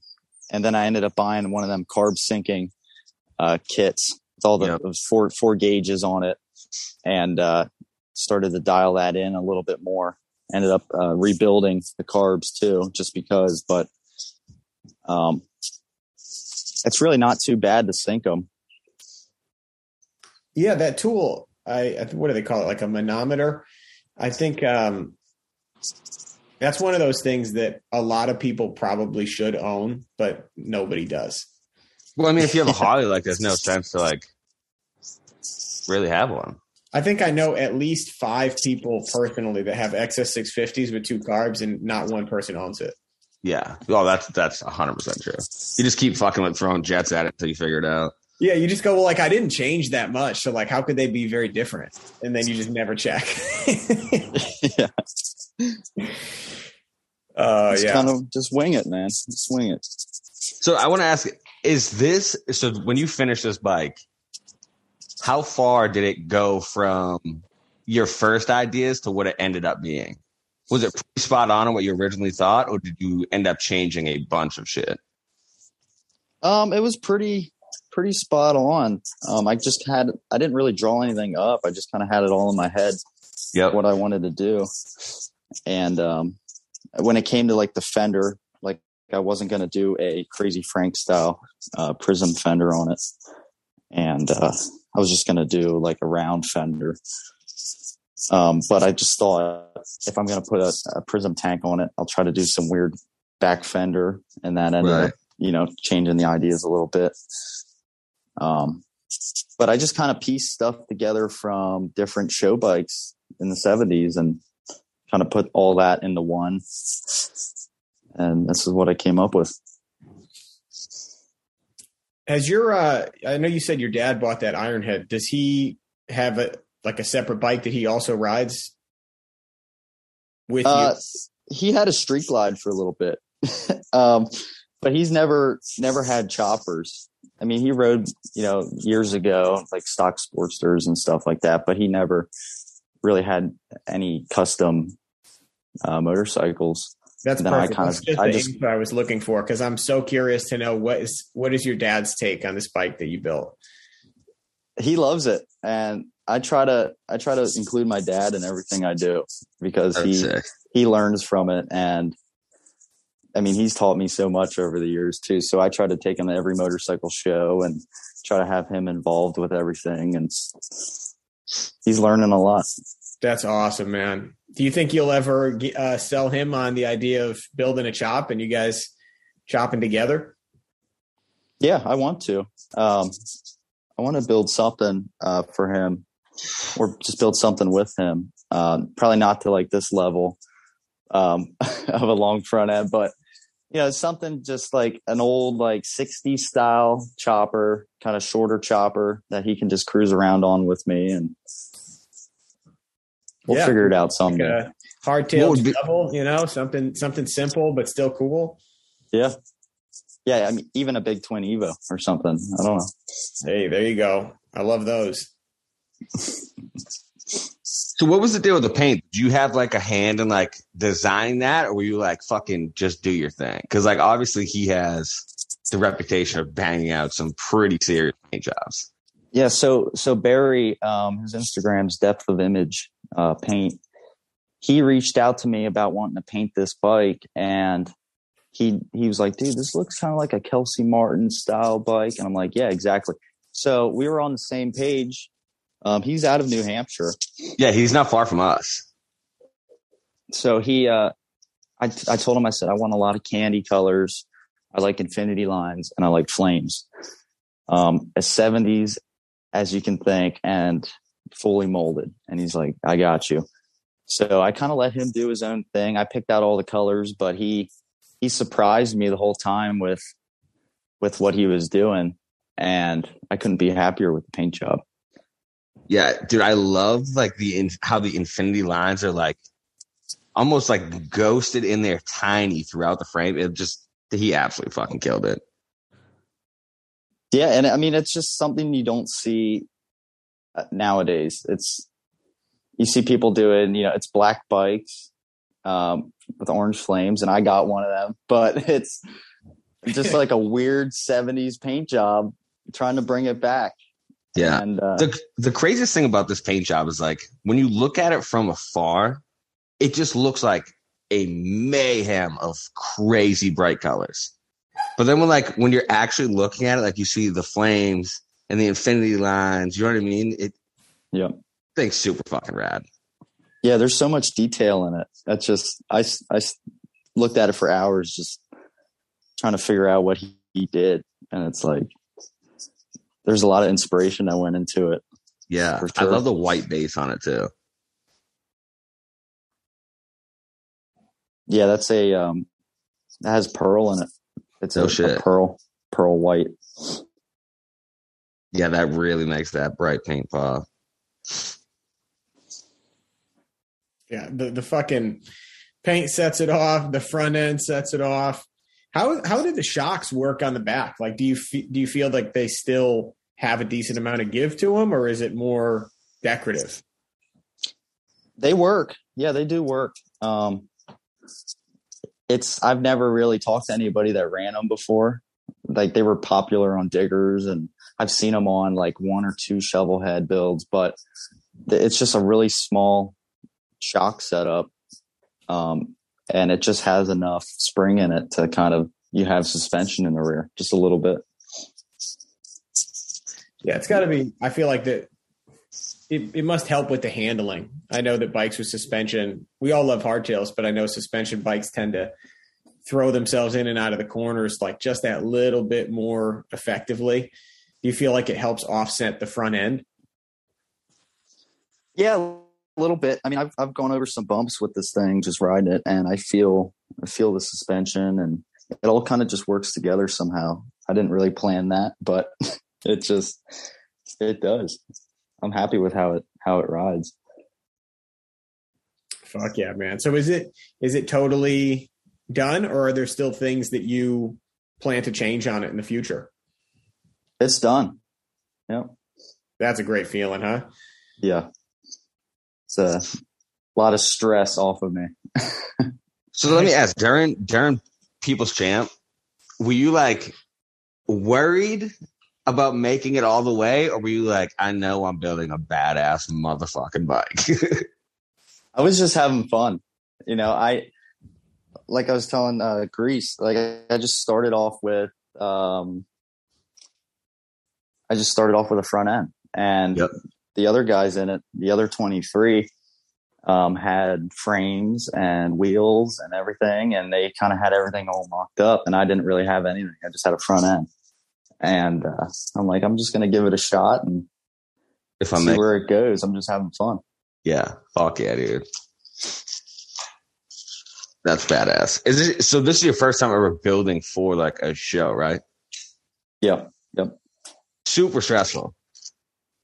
And then I ended up buying one of them carb syncing uh, kits with all the Yep. four four gauges on it, and uh, started to dial that in a little bit more. Ended up uh, rebuilding the carbs too, just because. But um, it's really not too bad to sync them. Yeah, that tool. I, I what do they call it? Like a manometer. I think um, that's one of those things that a lot of people probably should own, but nobody does. Well, I mean, if you have a Harley, like, there's no sense to like really have one. I think I know at least five people personally that have XS 650s with two carbs, and not one person owns it. Yeah. Well, that's that's hundred percent true. You just keep fucking with throwing jets at it until you figure it out. Yeah, you just go, well, like I didn't change that much, so like how could they be very different? And then you just never check. yeah. Uh, Just yeah. kind of just wing it, man. Just wing it. So I want to ask: Is this so? When you finish this bike, how far did it go from your first ideas to what it ended up being? Was it pretty spot on on what you originally thought, or did you end up changing a bunch of shit? Um, it was pretty pretty spot on. Um, I just had I didn't really draw anything up. I just kind of had it all in my head Yep. what I wanted to do. And um, when it came to like the fender, like I wasn't going to do a crazy Frank style uh, prism fender on it, and uh, I was just going to do like a round fender. Um, but I just thought if I'm going to put a, a prism tank on it, I'll try to do some weird back fender, and that ended Right. up, you know, changing the ideas a little bit. Um, but I just kind of pieced stuff together from different show bikes in the 70s and kind of put all that into one. And this is what I came up with. Has your uh I know you said your dad bought that Ironhead. Does he have a like a separate bike that he also rides with Uh, he had a street glide for a little bit. um, but he's never, never had choppers. I mean, he rode, you know, years ago, like stock sportsters and stuff like that, but he never really had any custom uh, motorcycles. you? That's then I perfect. kind That's of- just I the just- info I was looking for because I'm so curious to know what is what is your dad's take on this bike that you built. he loves it and i try to i try to include my dad in everything i do because he sick. he learns from it and i mean he's taught me so much over the years too so i try to take him to every motorcycle show and try to have him involved with everything and he's learning a lot That's awesome, man. Do you think you'll ever uh, sell him on the idea of building a chop and you guys chopping together? yeah i want to um i want to build something uh for him or just build something with him um probably not to like this level um of a long front end but you know something just like an old like 60s style chopper kind of shorter chopper that he can just cruise around on with me and we'll Yeah. figure it out someday a What hardtail would be- shovel, you know, something something simple but still cool. yeah yeah i mean even a big twin evo or something i don't know Hey, there you go. I love those. So what was the deal with the paint? Did you have like a hand in like designing that, or were you like fucking just do your thing? Because like obviously he has the reputation of banging out some pretty serious paint jobs. Yeah, so so Barry, um, his Instagram's depth of image uh, paint. He reached out to me about wanting to paint this bike, and he he was like, "Dude, this looks kind of like a Kelsey Martin style bike," and I'm like, "Yeah, exactly." So we were on the same page. Um, he's out of New Hampshire, Yeah, he's not far from us. so he uh, I I told him I said I want a lot of candy colors. I like infinity lines and I like flames. Um, as 70s as you can think and fully molded. And he's like, I got you. So I kind of let him do his own thing. I picked out all the colors, but he he surprised me the whole time with with what he was doing, and I couldn't be happier with the paint job. Yeah, dude, I love like the in, how the infinity lines are like almost like ghosted in there, tiny throughout the frame. It just he absolutely fucking killed it. Yeah, and I mean it's just something you don't see uh, nowadays. It's you see people doing, you know, it's black bikes um, with orange flames, and I got one of them, but it's just like a weird '70s paint job trying to bring it back. Yeah. and uh, the the craziest thing about this paint job is like when you look at it from afar, it just looks like a mayhem of crazy bright colors. But then when like when you're actually looking at it, like you see the flames and the infinity lines, you know what I mean? It yeah, thing's super fucking rad. yeah. There's so much detail in it. That's just I I looked at it for hours, just trying to figure out what he, he did, and it's like there's a lot of inspiration that went into it. Yeah, For I love the white base on it too. Yeah, that's a um it has pearl in it. It's No a, a pearl pearl white. Yeah, that really makes that bright paint pop. Yeah, the the fucking paint sets it off. The front end sets it off. How how did the shocks work on the back? Like, do you do you feel like they still have a decent amount of give to them, or is it more decorative? They work. Yeah, they do work. Um it's I've never really talked to anybody that ran them before. Like they were popular on diggers and I've seen them on like one or two shovel head builds, but it's just a really small shock setup. Um and it just has enough spring in it to kind of you have suspension in the rear just a little bit. Yeah, it's got to be. I feel like that. It, it must help with the handling. I know that bikes with suspension, we all love hardtails, but I know suspension bikes tend to throw themselves in and out of the corners like just that little bit more effectively. Do you feel like it helps offset the front end? Yeah, a little bit. I mean, I've I've gone over some bumps with this thing, just riding it, and I feel I feel the suspension, and it all kind of just works together somehow. I didn't really plan that, but it just it does. I'm happy with how it how it rides. Fuck yeah, man. So is it is it totally done or are there still things that you plan to change on it in the future? It's done. Yep. That's a great feeling, huh? Yeah. It's a lot of stress off of me. So let me ask, during during People's Champ, were you like worried about making it all the way, or were you like, I know I'm building a badass motherfucking bike? I was just having fun. You know, I like I was telling uh Grease, like I, just started off with um I just started off with a front end and Yep. The other guys in it, the other 23 um had frames and wheels and everything and they kind of had everything all mocked up and I didn't really have anything. I just had a front end. And uh, I'm like I'm just going to give it a shot and if I see make, where it goes. I'm just having fun. yeah, fuck yeah, dude. That's badass. Is it so? This is your first time ever building for like a show, right? Yep. Yep. Super stressful.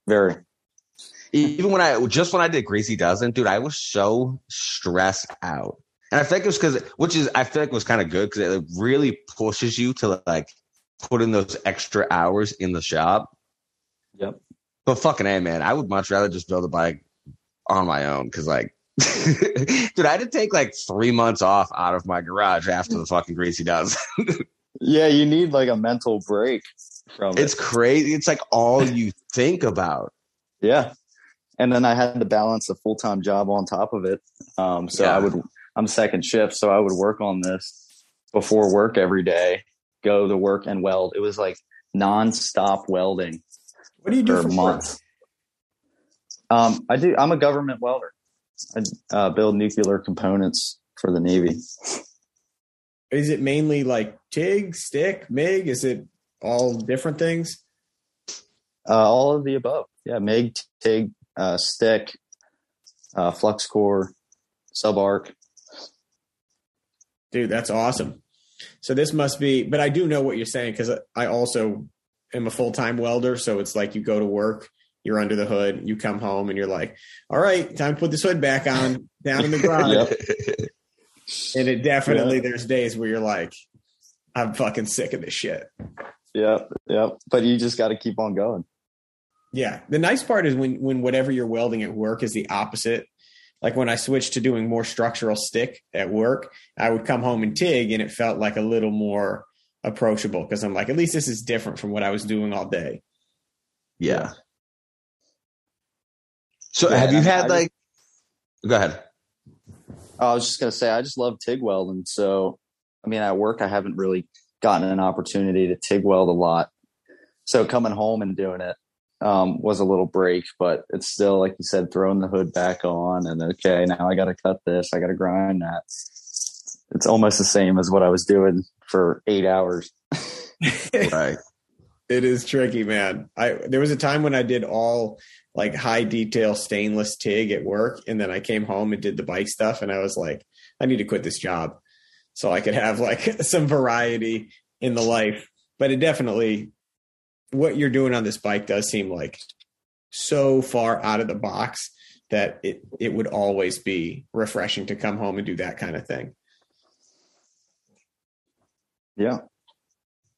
Very. Even when I just when I did Greasy Dozen, dude, I was so stressed out. And I think it was because, which is, I feel like was kind of good because it really pushes you to like put in those extra hours in the shop. Yep. But fucking A, man, I would much rather just build a bike on my own because, like, dude, I had to take like three months off out of my garage after the fucking Greasy Dozen. Yeah, you need like a mental break from it's it. crazy. It's like all you think about. Yeah. And then I had to balance a full time job on top of it. Um, so Yeah. I would, I'm second shift. So I would work on this before work every day, go to work and weld. It was like nonstop welding What do you do for for months. Um, I do, I'm a government welder. I uh, build nuclear components for the Navy. Is it mainly like TIG, stick, MIG? Is it all different things? Uh, all of the above. Yeah. MIG, TIG, uh, stick, uh, flux core, sub arc. Dude, that's awesome. So this must be, but I do know what you're saying because I also am a full time welder. So it's like you go to work, you're under the hood, you come home, and you're like, "All right, time to put this hood back on down in the garage." Yep. And it definitely there's days where you're like, "I'm fucking sick of this shit." Yep. Yep. But you just got to keep on going. Yeah. The nice part is when when whatever you're welding at work is the opposite. Like when I switched to doing more structural stick at work, I would come home and TIG and it felt like a little more approachable because I'm like, at least this is different from what I was doing all day. Yeah. So Yeah, have you I- had I- like, go ahead. Oh, I was just gonna say I just love TIG welding. So I mean, at work I haven't really gotten an opportunity to TIG weld a lot. So coming home and doing it um, was a little break, but it's still like you said, throwing the hood back on and okay, now I got to cut this, I got to grind that. It's almost the same as what I was doing for eight hours. Right. It is tricky, man. I there was a time when I did all like high detail stainless TIG at work, and then I came home and did the bike stuff, and I was like, I need to quit this job so I could have like some variety in the life. But it definitely what you're doing on this bike does seem like so far out of the box that it it would always be refreshing to come home and do that kind of thing. Yeah.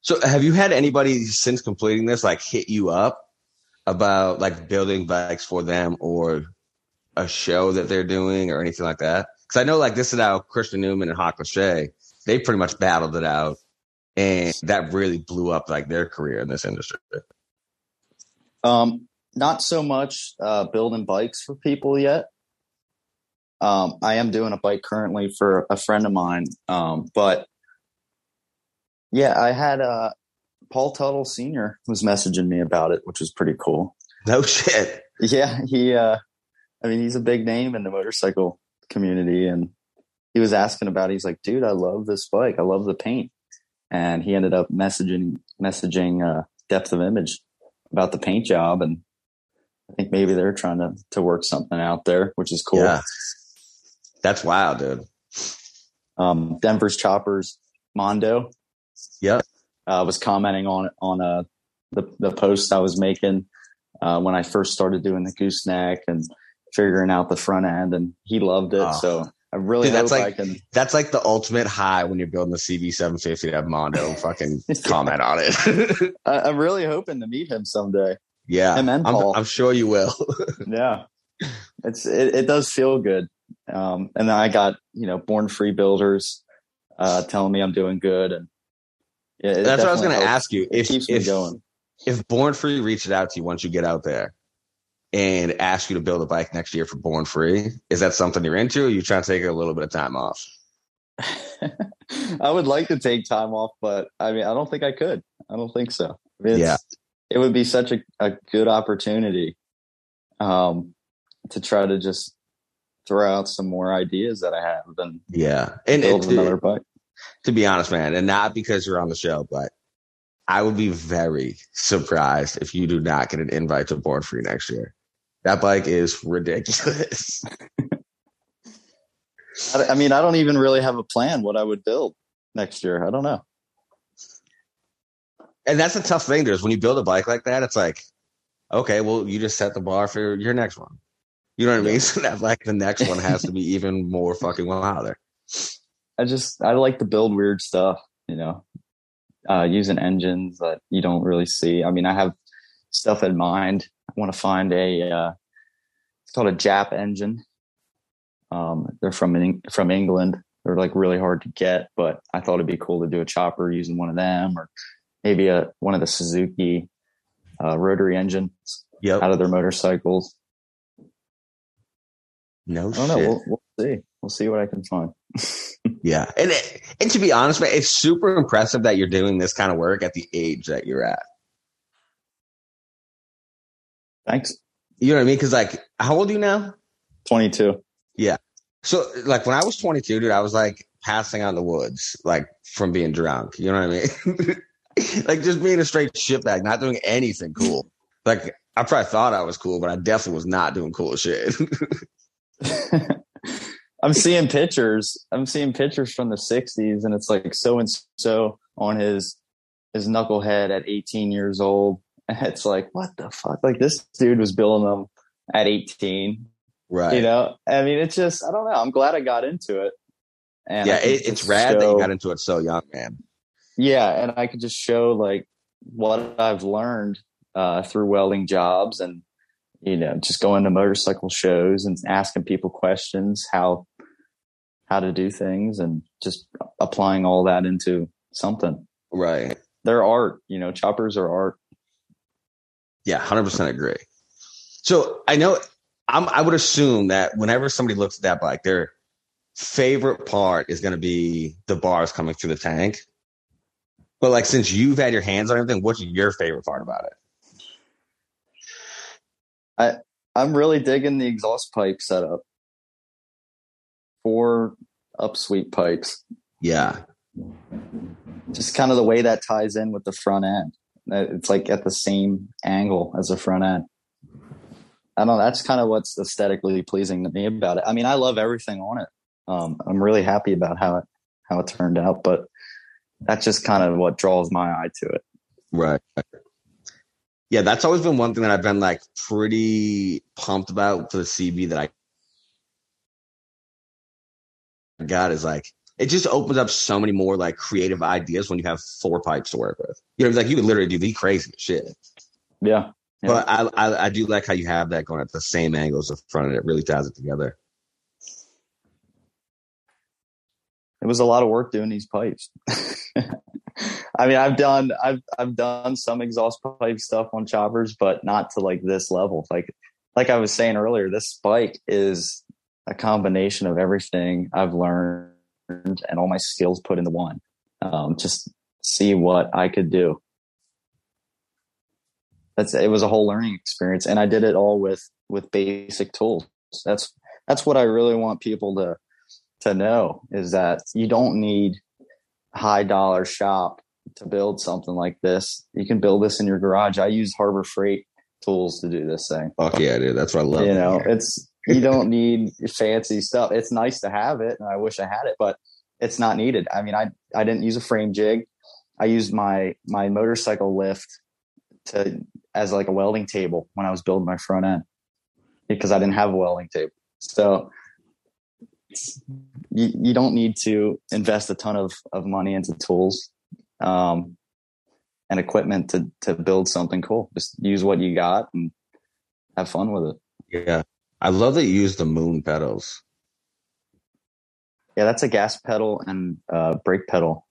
So have you had anybody since completing this like hit you up about like building bikes for them or a show that they're doing or anything like that? Because I know like this is how Christian Newman and Hawk Lachey, they pretty much battled it out and that really blew up like their career in this industry. Um, not so much uh, building bikes for people yet. Um, I am doing a bike currently for a friend of mine, um, but yeah, I had uh, Paul Teutul Senior was messaging me about it, which was pretty cool. No shit. Yeah, he. Uh, I mean, he's a big name in the motorcycle community, and he was asking about. It. He's like, "Dude, I love this bike. I love the paint." And he ended up messaging messaging uh, Depth of Image about the paint job, and I think maybe they're trying to to work something out there, which is cool. Yeah. That's wild, dude. Um, Denver's Choppers Mondo Yep. uh, was commenting on on uh, the the post I was making uh, when I first started doing the gooseneck and figuring out the front end, and he loved it. Oh. So I really Dude, that's like- can. That's like the ultimate high when you're building the CB750 to have Mondo fucking comment on it. I, I'm really hoping to meet him someday. yeah. Him and I'm, Paul. I'm sure you will. yeah, it's it, it does feel good. Um, and then I got you know Born Free Builders uh, telling me I'm doing good, and yeah, That's what I was going to ask you. It If, keeps me if, going. if Born Free reached out to you once you get out there and ask you to build a bike next year for Born Free, is that something you're into or you trying to take a little bit of time off? I would like to take time off, but I mean, I don't think I could. I don't think so. It's- Yeah. it would be such a, a good opportunity um, to try to just throw out some more ideas that I have and Yeah. And build another bike. to be honest, man, and not because you're on the show, but I would be very surprised if you do not get an invite to Born Free next year. That bike is ridiculous. I, mean, I don't even really have a plan what I would build next year. I don't know. and that's a tough thing. There's when you build a bike like that, it's like, okay, well, you just set the bar for your next one. You know what I mean? So that like the next one has to be even more fucking wilder. I just I like to build weird stuff, you know, uh, using engines that you don't really see. I mean, I have stuff in mind. Want to find a uh, it's called a Jap engine. Um, they're from Eng- from England. They're like really hard to get, but I thought it'd be cool to do a chopper using one of them, or maybe a one of the Suzuki uh, rotary engines Yep. out of their motorcycles. No I don't know. We'll, we'll see. We'll see what I can find. Yeah, and it, and to be honest, man, it's super impressive that you're doing this kind of work at the age that you're at. Thanks. You know what I mean? Because like, how old are you now? Twenty two. Yeah. So like when I was 22, dude, I was like passing out in the woods, like from being drunk. You know what I mean? like just being a straight shitbag, not doing anything cool. Like I probably thought I was cool, but I definitely was not doing cool shit. I'm seeing pictures. I'm seeing pictures from the '60s, and it's like so and so on his his knucklehead at 18 years old. It's like, what the fuck? Like this dude was building them at 18. right. You know, I mean, it's just I don't know. I'm glad I got into it. And yeah, it, it's rad that you got into it so young, man. yeah, and I could just show like what I've learned uh, through welding jobs and you know just going to motorcycle shows and asking people questions how how to do things and just applying all that into something. Right. They're art, you know, choppers are art. Yeah, hundred percent agree. So I know I'm, I would assume that whenever somebody looks at that bike, their favorite part is going to be the bars coming through the tank. But like, since you've had your hands on everything, what's your favorite part about it? I I'm really digging the exhaust pipe setup. Four upsweep pipes. Yeah, Just kind of the way that ties in with the front end. It's like at the same angle as the front end. I don't know. That's kind of what's aesthetically pleasing to me about it. I mean, I love everything on it. Um, I'm really happy about how it how it turned out, but that's just kind of what draws my eye to it. Right. Yeah, that's always been one thing that I've been like pretty pumped about for the CB that I got is like it just opens up so many more like creative ideas when you have four pipes to work with. You know, like you could literally do the crazy shit. Yeah. yeah. But I, I I do like how you have that going at the same angles of front and it really ties it together. It was a lot of work doing these pipes. I mean, I've done I've I've done some exhaust pipe stuff on choppers, but not to like this level. Like like I was saying earlier, this bike is a combination of everything I've learned and all my skills put into one. Um, just see what I could do. That's it was a whole learning experience, and I did it all with with basic tools. That's that's what I really want people to to know is that you don't need high dollar shop to build something like this. You can build this in your garage. I use Harbor Freight tools to do this thing. Fuck yeah, dude. That's what I love. You know, it's you don't need fancy stuff. It's nice to have it, and I wish I had it, but it's not needed. I mean, I I didn't use a frame jig. I used my my motorcycle lift to as like a welding table when I was building my front end because I didn't have a welding table. So you, you don't need to invest a ton of, of money into tools um, and equipment to to build something cool. Just use what you got and have fun with it. Yeah. I love that you use the moon pedals. Yeah, that's a gas pedal and uh, brake pedal.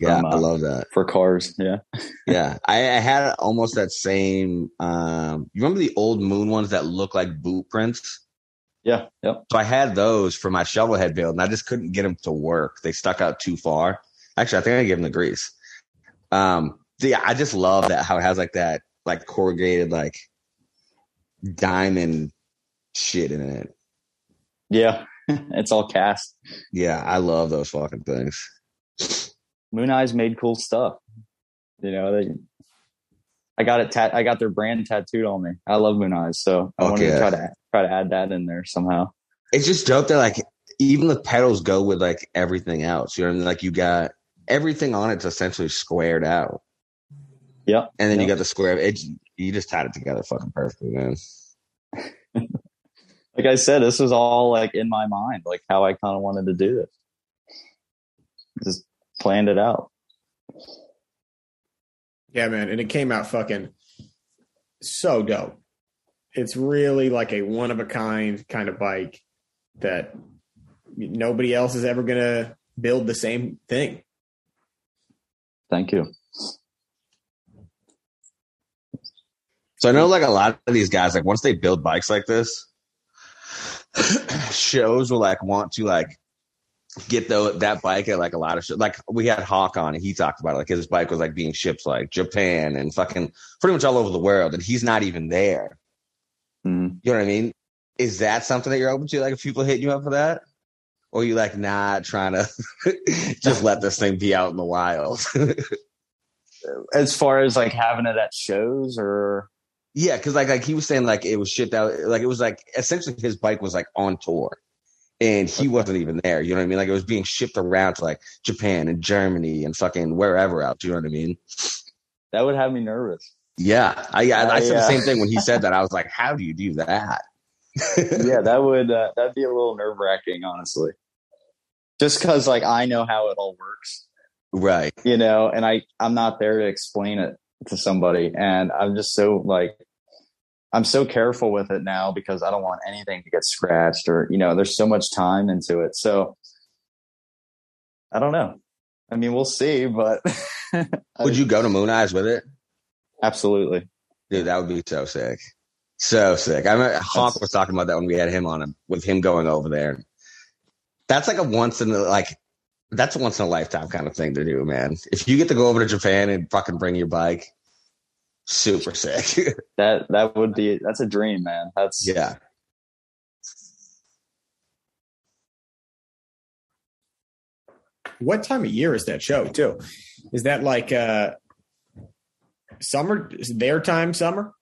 Yeah, from, uh, I love that for cars. Yeah, yeah. I, I, had almost that same. Um, you remember the old moon ones that look like boot prints? Yeah, yep. So I had those for my Shovelhead build, and I just couldn't get them to work. They stuck out too far. Actually, I think I gave them the grease. Um, yeah, I just love that how it has like that like corrugated like diamond shit in it. Yeah, it's all cast. Yeah, I love those fucking things. Mooneyes made cool stuff. You know, they, I got it. Tat- I got their brand tattooed on me. I love Mooneyes, so I okay. wanted to try to try to add that in there somehow. It's just dope that like even the pedals go with like everything else. You know, I mean? like you got everything on it's essentially squared out. Yep. And then yep. you got the square edge. You just tied it together fucking perfectly, man. Like I said, this was all like in my mind, like how I kind of wanted to do this. Just planned it out. Yeah, man, and it came out fucking so dope. It's really like a one of a kind kind of bike that nobody else is ever gonna build the same thing. Thank you. So I know like a lot of these guys, like once they build bikes like this, shows will like want to like get the, that bike at like a lot of shows. Like we had Hawk on and he talked about it. Like his bike was like being shipped like Japan and fucking pretty much all over the world and he's not even there. Mm. You know what I mean? Is that something that you're open to? Like if people hit you up for that? Or you like not trying to just let this thing be out in the wild? as far as like having it at shows or yeah, because like like he was saying like it was shipped out like it was like essentially his bike was like on tour. And he wasn't even there. You know what I mean? Like it was being shipped around to like Japan and Germany and fucking wherever else. You know what I mean? That would have me nervous. Yeah, I I, I said the same thing when he said that. I was like, "How do you do that?" yeah, that would uh, that'd be a little nerve wracking, honestly. Just because like I know how it all works, right? You know, and I I'm not there to explain it to somebody. And I'm just so like, I'm so careful with it now because I don't want anything to get scratched or, you know, there's so much time into it. So I don't know. I mean, we'll see, but would you go to Mooneyes with it? Absolutely. Dude, that would be so sick. So sick. I mean, Hawk was talking about that when we had him on him with him going over there. That's like a once in the like that's a once in a lifetime kind of thing to do, man. If you get to go over to Japan and fucking bring your bike, super sick. that that would be that's a dream, man. That's yeah. What time of year is that show too? Is that like uh summer their time summer?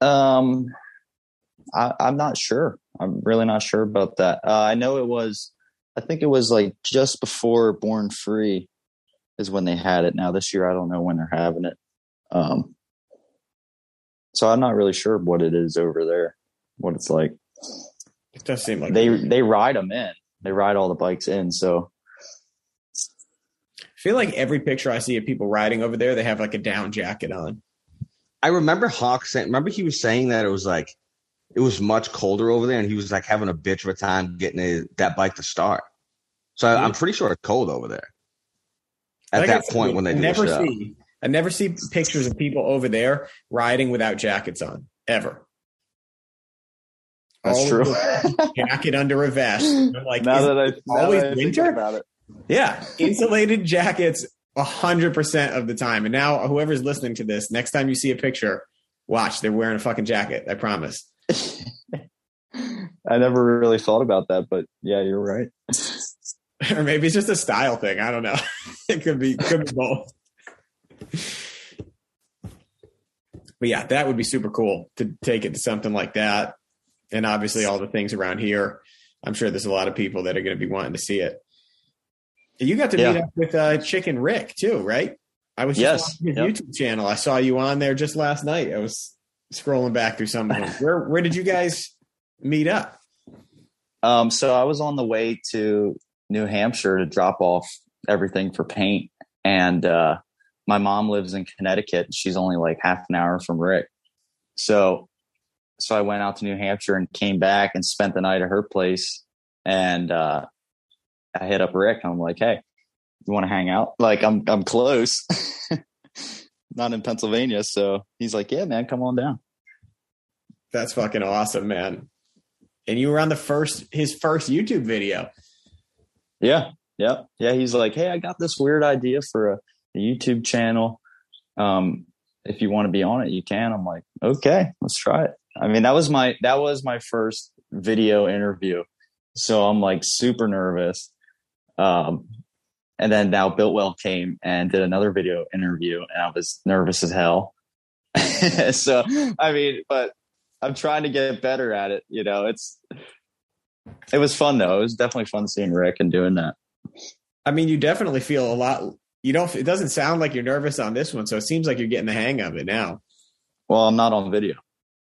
Um, I, I'm not sure. I'm really not sure about that. Uh, I know it was. I think it was like just before Born Free is when they had it. Now this year, I don't know when they're having it. Um, so I'm not really sure what it is over there, what it's like. It does seem like They they ride them in. They ride all the bikes in. So I feel like every picture I see of people riding over there, they have like a down jacket on. I remember Hawk saying. Remember he was saying that it was like it was much colder over there, and he was like having a bitch of a time getting a, that bike to start. So I, I'm pretty sure it's cold over there at Like that point when they I do the never show. see I never see pictures of people over there riding without jackets on ever. that's Always true. jacket under a vest. I'm like, now that I always that I think winter? about it, yeah, insulated jackets a hundred percent of the time. And now, whoever's listening to this, next time you see a picture, watch they're wearing a fucking jacket. I promise. I never really thought about that, but yeah, you're right. or maybe it's just a style thing. I don't know. it could be could be both. But yeah, that would be super cool to take it to something like that. And obviously all the things around here. I'm sure there's a lot of people that are going to be wanting to see it. You got to meet up with uh, Chicken Rick too, right? I was just Yes, yep. YouTube channel. I saw you on there just last night. I was scrolling back through some of them. Where where did you guys meet up? Um, so I was on the way to New Hampshire to drop off everything for paint, and uh, my mom lives in Connecticut. She's only like half an hour from Rick, so so I went out to New Hampshire and came back and spent the night at her place, and uh, I hit up Rick. I'm like, hey, you want to hang out? Like, I'm I'm close, not in Pennsylvania, so he's like, yeah, man, come on down. That's fucking awesome, man. And you were on the first his first YouTube video. Yeah, yeah, yeah. He's like, hey, I got this weird idea for a, YouTube channel. Um, if you want to be on it, you can. I'm like, okay, let's try it. I mean, that was my that was my first video interview, so I'm like super nervous. Um, and then now Biltwell came and did another video interview, and I was nervous as hell. so I mean, but I'm trying to get better at it. You know, it's it was fun though. It was definitely fun seeing Rick and doing that. I mean, you definitely feel a lot. You don't. It doesn't sound like you're nervous on this one, so it seems like you're getting the hang of it now. Well, I'm not on video.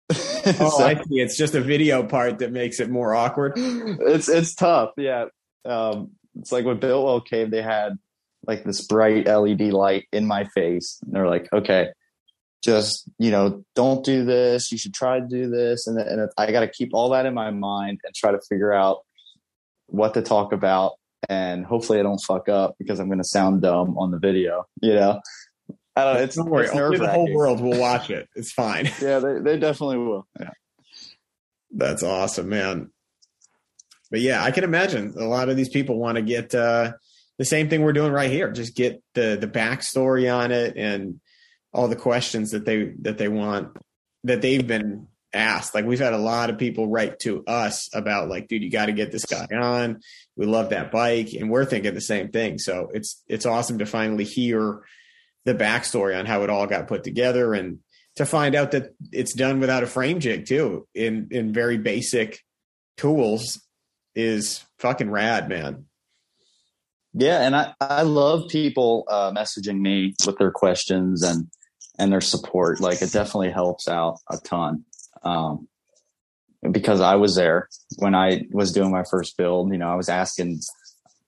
Oh, So, I see. It's just a video part that makes it more awkward. it's it's tough. Yeah. Um, it's like when Biltwell came, they had like this bright LED light in my face. And they're like, okay, just, you know, don't do this. You should try to do this. And, and I got to keep all that in my mind and try to figure out what to talk about. And hopefully I don't fuck up because I'm going to sound dumb on the video, you know? I don't. It's, Don't worry. it's Only the whole world will watch it. It's fine. Yeah, they, they definitely will. Yeah. That's awesome, man. But yeah, I can imagine a lot of these people want to get uh, the same thing we're doing right here. Just get the the backstory on it and all the questions that they that they want that they've been asked. Like we've had a lot of people write to us about like, dude, you got to get this guy on. We love that bike, and we're thinking the same thing. So it's it's awesome to finally hear the backstory on how it all got put together and to find out that it's done without a frame jig too in in very basic tools is fucking rad man Yeah, and I, I love people uh, messaging me with their questions and and their support. Like it definitely helps out a ton. Um, because I was there when I was doing my first build. You know, I was asking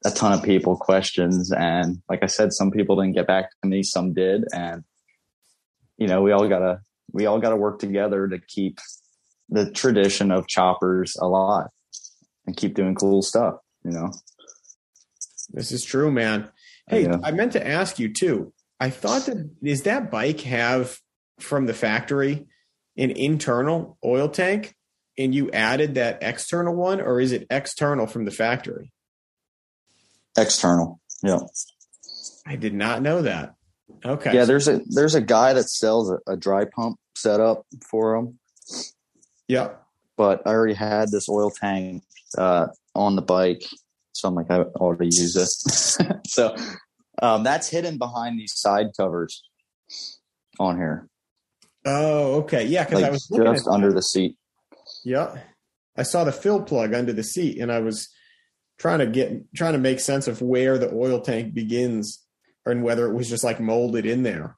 a ton of people questions, and like I said, some people didn't get back to me, some did, and you know, we all gotta we all gotta work together to keep the tradition of choppers alive and keep doing cool stuff. You know. this is true man hey Yeah. i meant to ask you too i thought that does that bike have from the factory an internal oil tank and you added that external one or is it external from the factory External. Yeah. i did not know that okay Yeah, there's a there's a guy that sells a, a dry pump setup for them, yep but I already had this oil tank uh, on the bike, so I'm like I ought to use it. so um, that's hidden behind these side covers. on here, Oh, okay. Yeah, because I was just under the seat. Yeah. I saw the fill plug under the seat and I was trying to get trying to make sense of where the oil tank begins and whether it was just like molded in there.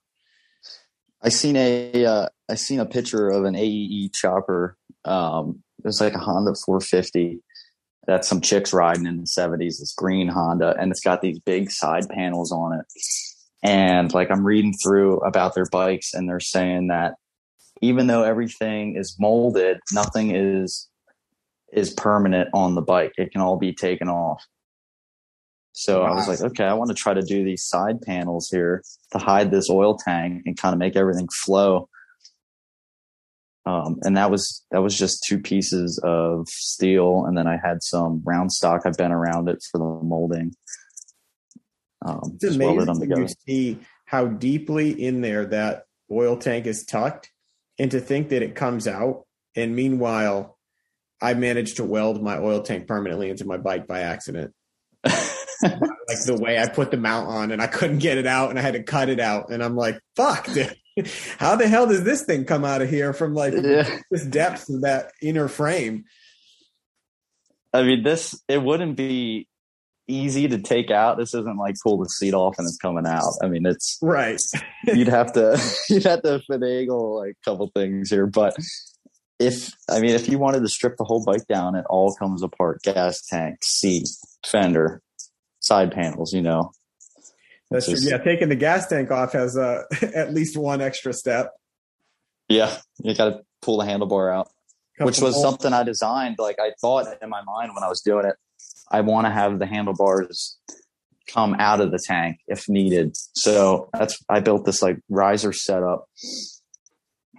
I seen a uh, I seen a picture of an AEE chopper. Um, it was like a Honda 450 that some chicks riding in the 70s. This green Honda, and it's got these big side panels on it. And like I'm reading through about their bikes, and they're saying that even though everything is molded, nothing is is permanent on the bike. It can all be taken off. So I was like, okay, I want to try to do these side panels here to hide this oil tank and kind of make everything flow. Um, and that was that was just two pieces of steel, and then I had some round stock. I bent around it for the molding. Um, It's just welded them amazing together. you see how deeply in there that oil tank is tucked and to think that it comes out. And meanwhile, I managed to weld my oil tank permanently into my bike by accident. like the way I put the mount on and I couldn't get it out and I had to cut it out. And I'm like, fuck, dude. How the hell does this thing come out of here from like Yeah. this depth of that inner frame? I mean, this it wouldn't be easy to take out. This isn't like pull the seat off and it's coming out. I mean, it's Right. you'd have to you'd have to finagle like a couple things here, but if I mean, if you wanted to strip the whole bike down, it all comes apart: gas tank, seat, fender, side panels. You know, That's true. Just- Yeah, taking the gas tank off has uh, at least one extra step. yeah, you got to pull the handlebar out. which was something I designed. Like I thought in my mind when I was doing it, I want to have the handlebars come out of the tank if needed. So that's I built this like riser setup.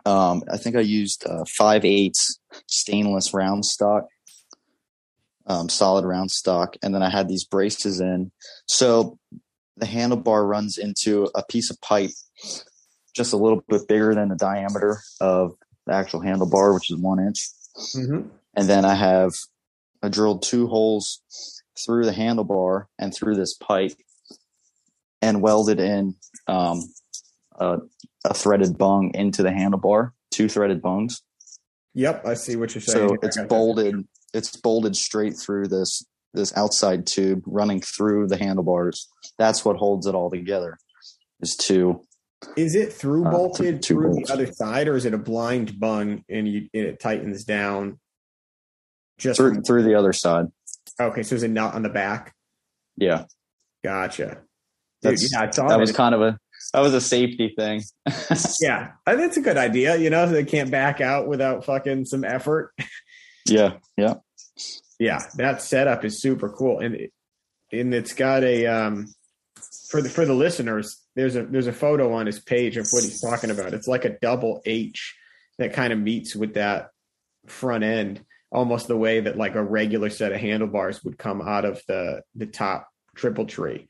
Um, I think I used uh, five eighths stainless round stock, um, solid round stock, and then I had these braces in. So the handlebar runs into a piece of pipe just a little bit bigger than the diameter of the actual handlebar, which is one inch. Mhm. And then I have I drilled two holes through the handlebar and through this pipe and welded in um, a, a threaded bung into the handlebar, two threaded bungs. Yep, I see what you're saying. So it's that. bolted. It's bolted straight through this this outside tube running through the handlebars. That's what holds it all together. Is two Is it through Uh, bolted two through bolts. the other side, or is it a blind bung and you and it tightens down? Just through through the other side. okay, so is it not on the back? Yeah, Gotcha. Dude, yeah, that was kind of a that was a safety thing. yeah, it's a good idea. You know, they can't back out without fucking some effort. yeah, yeah. Yeah, that setup is super cool, and it, and it's got a um for the for the listeners. There's a there's a photo on his page of what he's talking about. It's like a double H that kind of meets with that front end, almost the way that like a regular set of handlebars would come out of the the top triple tree,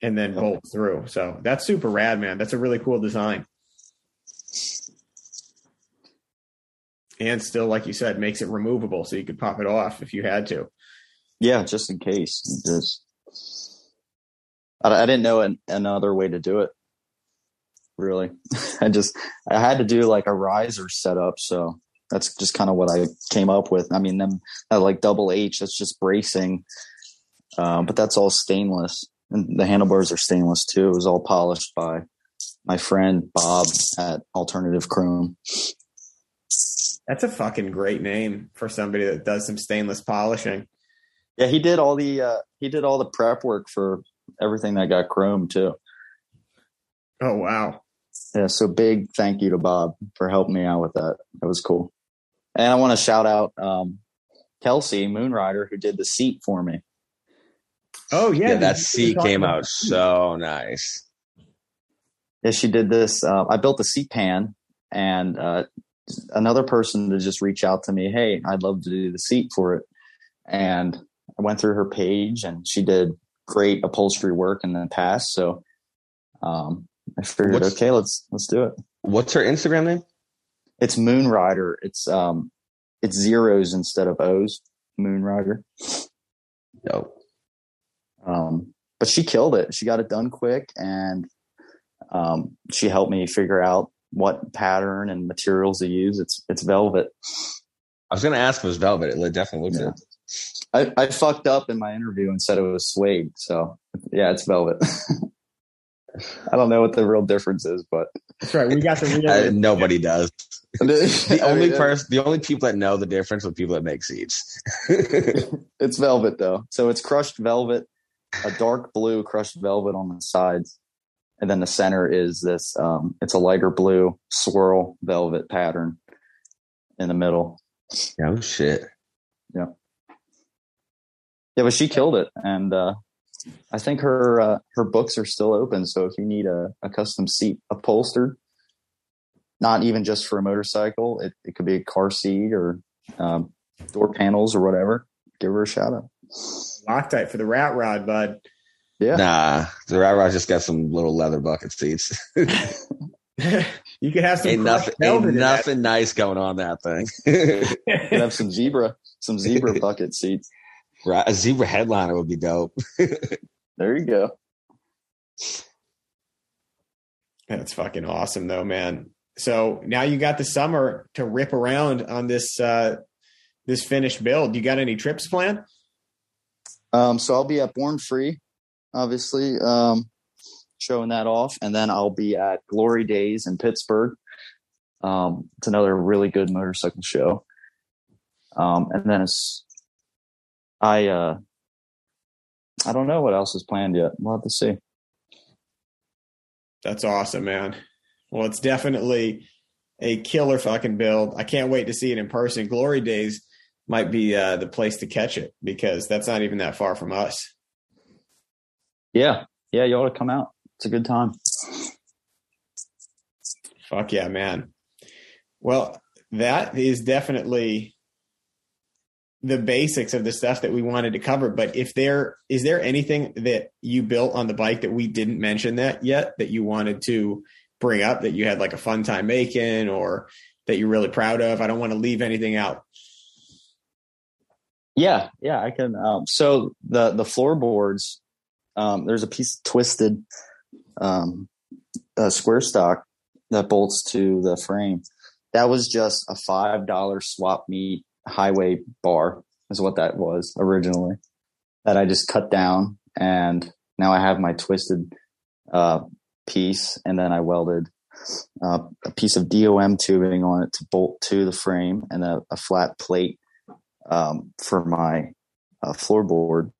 and then bolt through. So that's super rad, man. That's a really cool design. And still, like you said, makes it removable, so you could pop it off if you had to. Yeah, just in case. Just I, I didn't know an, another way to do it. Really, I just I had to do like a riser setup, so that's just kind of what I came up with. I mean, them that like double H, that's just bracing, um, but that's all stainless, and the handlebars are stainless too. It was all polished by my friend Bob at Alternative Chrome. That's a fucking great name for somebody that does some stainless polishing. Yeah, he did all the uh, he did all the prep work for everything that got chrome too. Oh wow. Yeah, so big thank you to Bob for helping me out with that. That was cool. And I want to shout out um, Kelsey Moonrider who did the seat for me. Oh yeah, Yeah, that seat came out seat. so nice. Yeah, she did this. Uh, I built a seat pan, and uh, another person to just reach out to me. Hey, I'd love to do the seat for it. And I went through her page, and she did great upholstery work in the past. So um, I figured, What's- okay, let's let's do it. What's her Instagram name? It's Moonrider. It's um, it's zeros instead of O's. Moonrider. No. Um, but she killed it. She got it done quick, and Um, she helped me figure out what pattern and materials to use. It's it's velvet. I was gonna ask if it was velvet. It definitely looks Yeah. it. I, I fucked up in my interview and said it was suede. So yeah, it's velvet. I don't know what the real difference is, but That's right. We got the real. Uh, nobody does. the The only person, the only people that know the difference are people that make seeds. It's velvet though. So it's crushed velvet, a dark blue crushed velvet on the sides. And then the center is this um it's a lighter blue swirl velvet pattern in the middle. oh shit! Yeah. Yeah, but she killed it. And uh I think her uh, her books are still open. So if you need a, a custom seat upholstered, not even just for a motorcycle, it, it could be a car seat or um, door panels or whatever. Give her a shout out. Loctite for the rat rod, bud. Yeah. Nah, the Rat Rod just got some little leather bucket seats. you could have some ain't nothing, ain't nothing nice going on that thing. Could have some zebra, some zebra bucket seats. Right, a zebra headliner would be dope. There you go. That's fucking awesome, though, man. So now you got the summer to rip around on this uh this finished build. You got any trips planned? Um, so I'll be at Born Free, obviously, um, showing that off, and then I'll be at Glory Days in Pittsburgh. Um, it's another really good motorcycle show. Um, and then it's, I, uh, I don't know what else is planned yet. We'll have to see. That's awesome, man. Well, it's definitely a killer fucking build. I can't wait to see it in person. Glory Days might be uh, the place to catch it because that's not even that far from us. Yeah, yeah, you ought to come out. It's a good time. Fuck yeah, man. Well, that is definitely the basics of the stuff that we wanted to cover. But if there is there anything that you built on the bike that we didn't mention that yet that you wanted to bring up that you had like a fun time making or that you're really proud of? I don't want to leave anything out. Yeah, yeah, I can. Um, so the the floorboards, um, there's a piece of twisted um, square stock that bolts to the frame. That was just a five dollar swap meet highway bar, is what that was originally. That I just cut down, and now I have my twisted uh, piece, and then I welded uh, a piece of DOM tubing on it to bolt to the frame, and a, a flat plate um, for my uh, floorboard.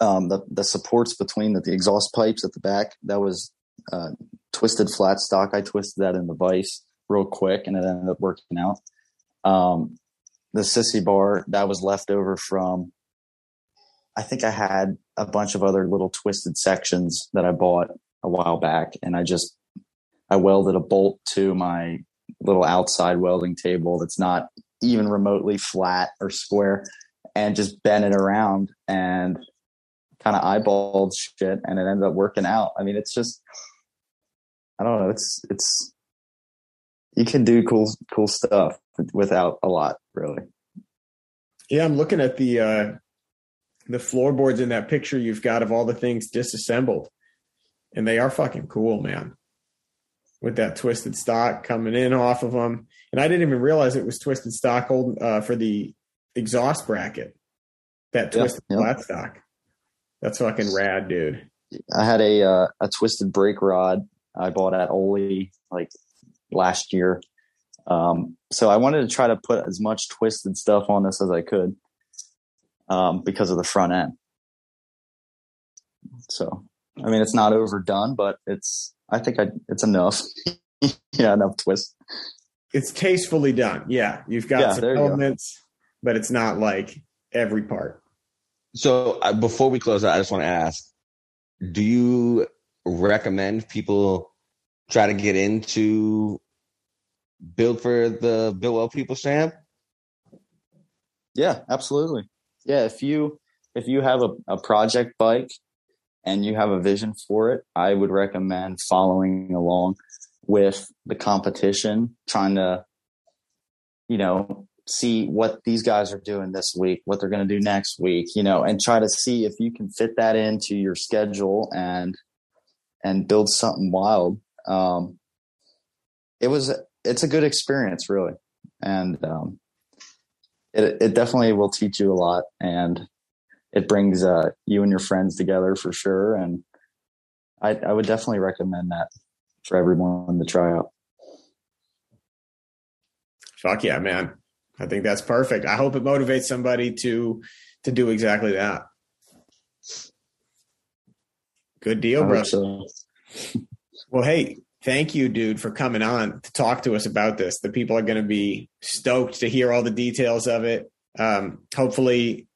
Um, the the supports between the, the exhaust pipes at the back that was uh, twisted flat stock. I twisted that in the vise real quick, and it ended up working out. Um, the sissy bar that was left over from. I think I had a bunch of other little twisted sections that I bought a while back, and I just I welded a bolt to my little outside welding table that's not even remotely flat or square and just bent it around and kind of eyeballed shit and it ended up working out. I mean, it's just, I don't know. It's, it's, you can do cool, cool stuff without a lot really. Yeah, I'm looking at the uh, the floorboards in that picture you've got of all the things disassembled, and they are fucking cool, man. With that twisted stock coming in off of them, and I didn't even realize it was twisted stock old uh, for the exhaust bracket. That twisted yeah. flat stock. That's fucking rad, dude. I had a, uh, a twisted brake rod I bought at Oli like last year. Um, so I wanted to try to put as much twisted stuff on this as I could, um, because of the front end. So, I mean, it's not overdone, but it's, I think I, it's enough. yeah, enough twist. It's tastefully done. Yeah, you've got Yeah, some there you go. elements, but it's not like every part. So uh, before we close out, I just want to ask: Do you recommend people try to get into build for the Biltwell People's Champ? Yeah, absolutely. Yeah, if you if you have a, a project bike and you have a vision for it, I would recommend following along with the competition, trying to, you know, see what these guys are doing this week, what they're going to do next week, you know, and try to see if you can fit that into your schedule and and build something wild. Um, it was it's a good experience, really, and um, it it definitely will teach you a lot, and it brings uh, you and your friends together for sure. And I, I would definitely recommend that for everyone to try out. Fuck yeah, man. I think that's perfect. I hope it motivates somebody to to do exactly that. Good deal, bro. So. well, hey, thank you, dude, for coming on to talk to us about this. The people are going to be stoked to hear all the details of it. Um, hopefully,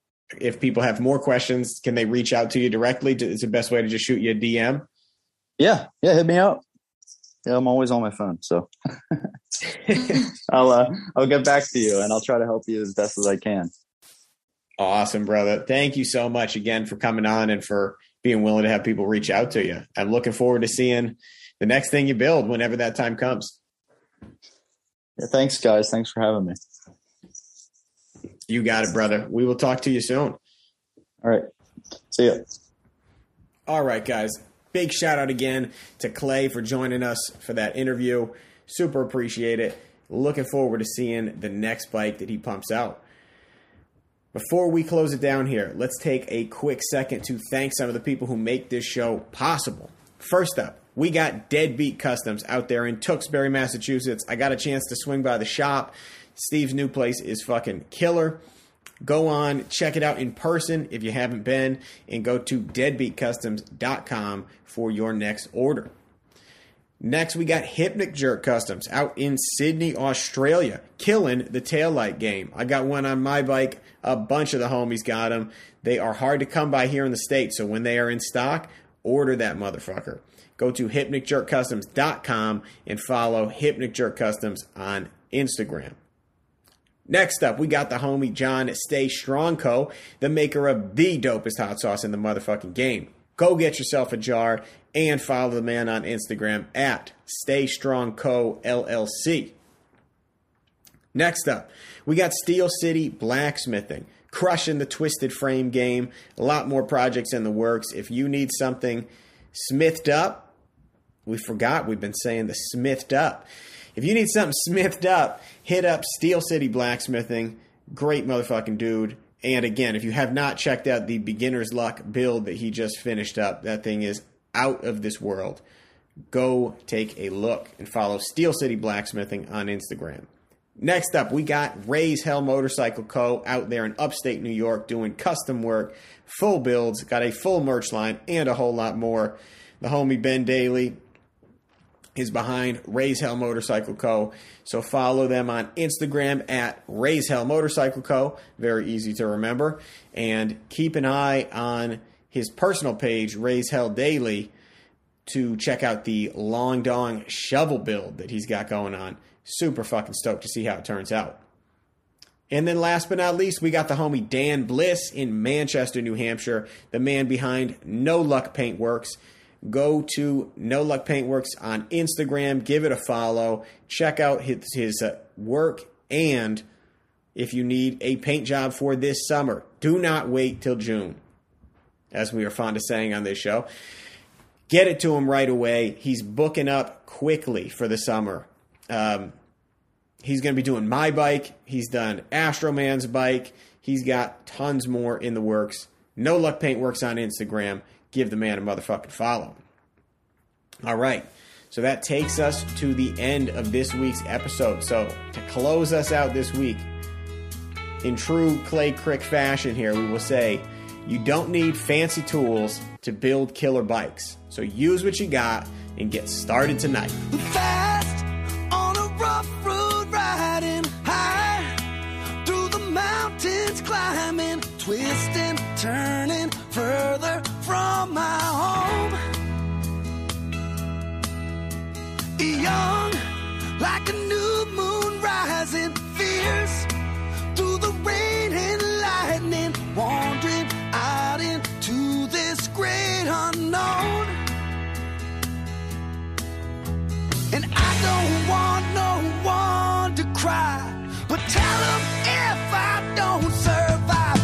if people have more questions, can they reach out to you directly? Is the best way to just shoot you a DM? Yeah, yeah, hit me up. Yeah, I'm always on my phone, so I'll uh, I'll get back to you and I'll try to help you as best as I can. Awesome, brother. Thank you so much again for coming on and for being willing to have people reach out to you. I'm looking forward to seeing the next thing you build whenever that time comes. Yeah, thanks, guys. Thanks for having me. You got it, brother. We will talk to you soon. All right. See ya. All right, guys. Big shout out again to Clay for joining us for that interview. Super appreciate it. Looking forward to seeing the next bike that he pumps out. Before we close it down here, let's take a quick second to thank some of the people who make this show possible. First up, we got Deadbeat Customs out there in Tewksbury, Massachusetts. I got a chance to swing by the shop. Steve's new place is fucking killer. Go on, check it out in person if you haven't been, and go to deadbeatcustoms.com for your next order. Next, we got Hypnic Jerk Customs out in Sydney, Australia, killing the taillight game. I got one on my bike. A bunch of the homies got them. They are hard to come by here in the States, so when they are in stock, order that motherfucker. Go to hypnicjerkcustoms.com and follow Hypnic Jerk Customs on Instagram. Next up, we got the homie John Stay Strong Co., the maker of the dopest hot sauce in the motherfucking game. Go get yourself a jar and follow the man on Instagram at Stay Strong Co. LLC. Next up, we got Steel City Blacksmithing, crushing the twisted frame game. A lot more projects in the works. If you need something smithed up, we forgot we've been saying the smithed up. If you need something smithed up, hit up Steel City Blacksmithing. Great motherfucking dude. And again, if you have not checked out the beginner's luck build that he just finished up, that thing is out of this world. Go take a look and follow Steel City Blacksmithing on Instagram. Next up, we got Raise Hell Motorcycle Co. out there in upstate New York doing custom work, full builds, got a full merch line, and a whole lot more. The homie Ben Daly is behind Raise Hell Motorcycle Co. So follow them on Instagram at Raise Hell Motorcycle Co. Very easy to remember. And keep an eye on his personal page, Raise Hell Daily, to check out the Long Dong shovel build that he's got going on super fucking stoked to see how it turns out. And then last but not least, we got the homie Dan Bliss in Manchester, New Hampshire, the man behind No Luck Paintworks. Go to No Luck Paintworks on Instagram, give it a follow, check out his, his uh, work, and if you need a paint job for this summer, do not wait till June, as we are fond of saying on this show. Get it to him right away. He's booking up quickly for the summer. Um, he's going to be doing my bike. He's done Astroman's bike. He's got tons more in the works. No Luck Paintworks on Instagram. Give the man a motherfucking follow. All right. So that takes us to the end of this week's episode. So to close us out this week, in true Clay Crick fashion here, we will say you don't need fancy tools to build killer bikes. So use what you got and get started tonight. Fast rough road riding high through the mountains climbing twisting turning from my home young like a new moon rising fierce through the rain and lightning wandering out into this great unknown And I don't want no one to cry, but tell them if I don't survive.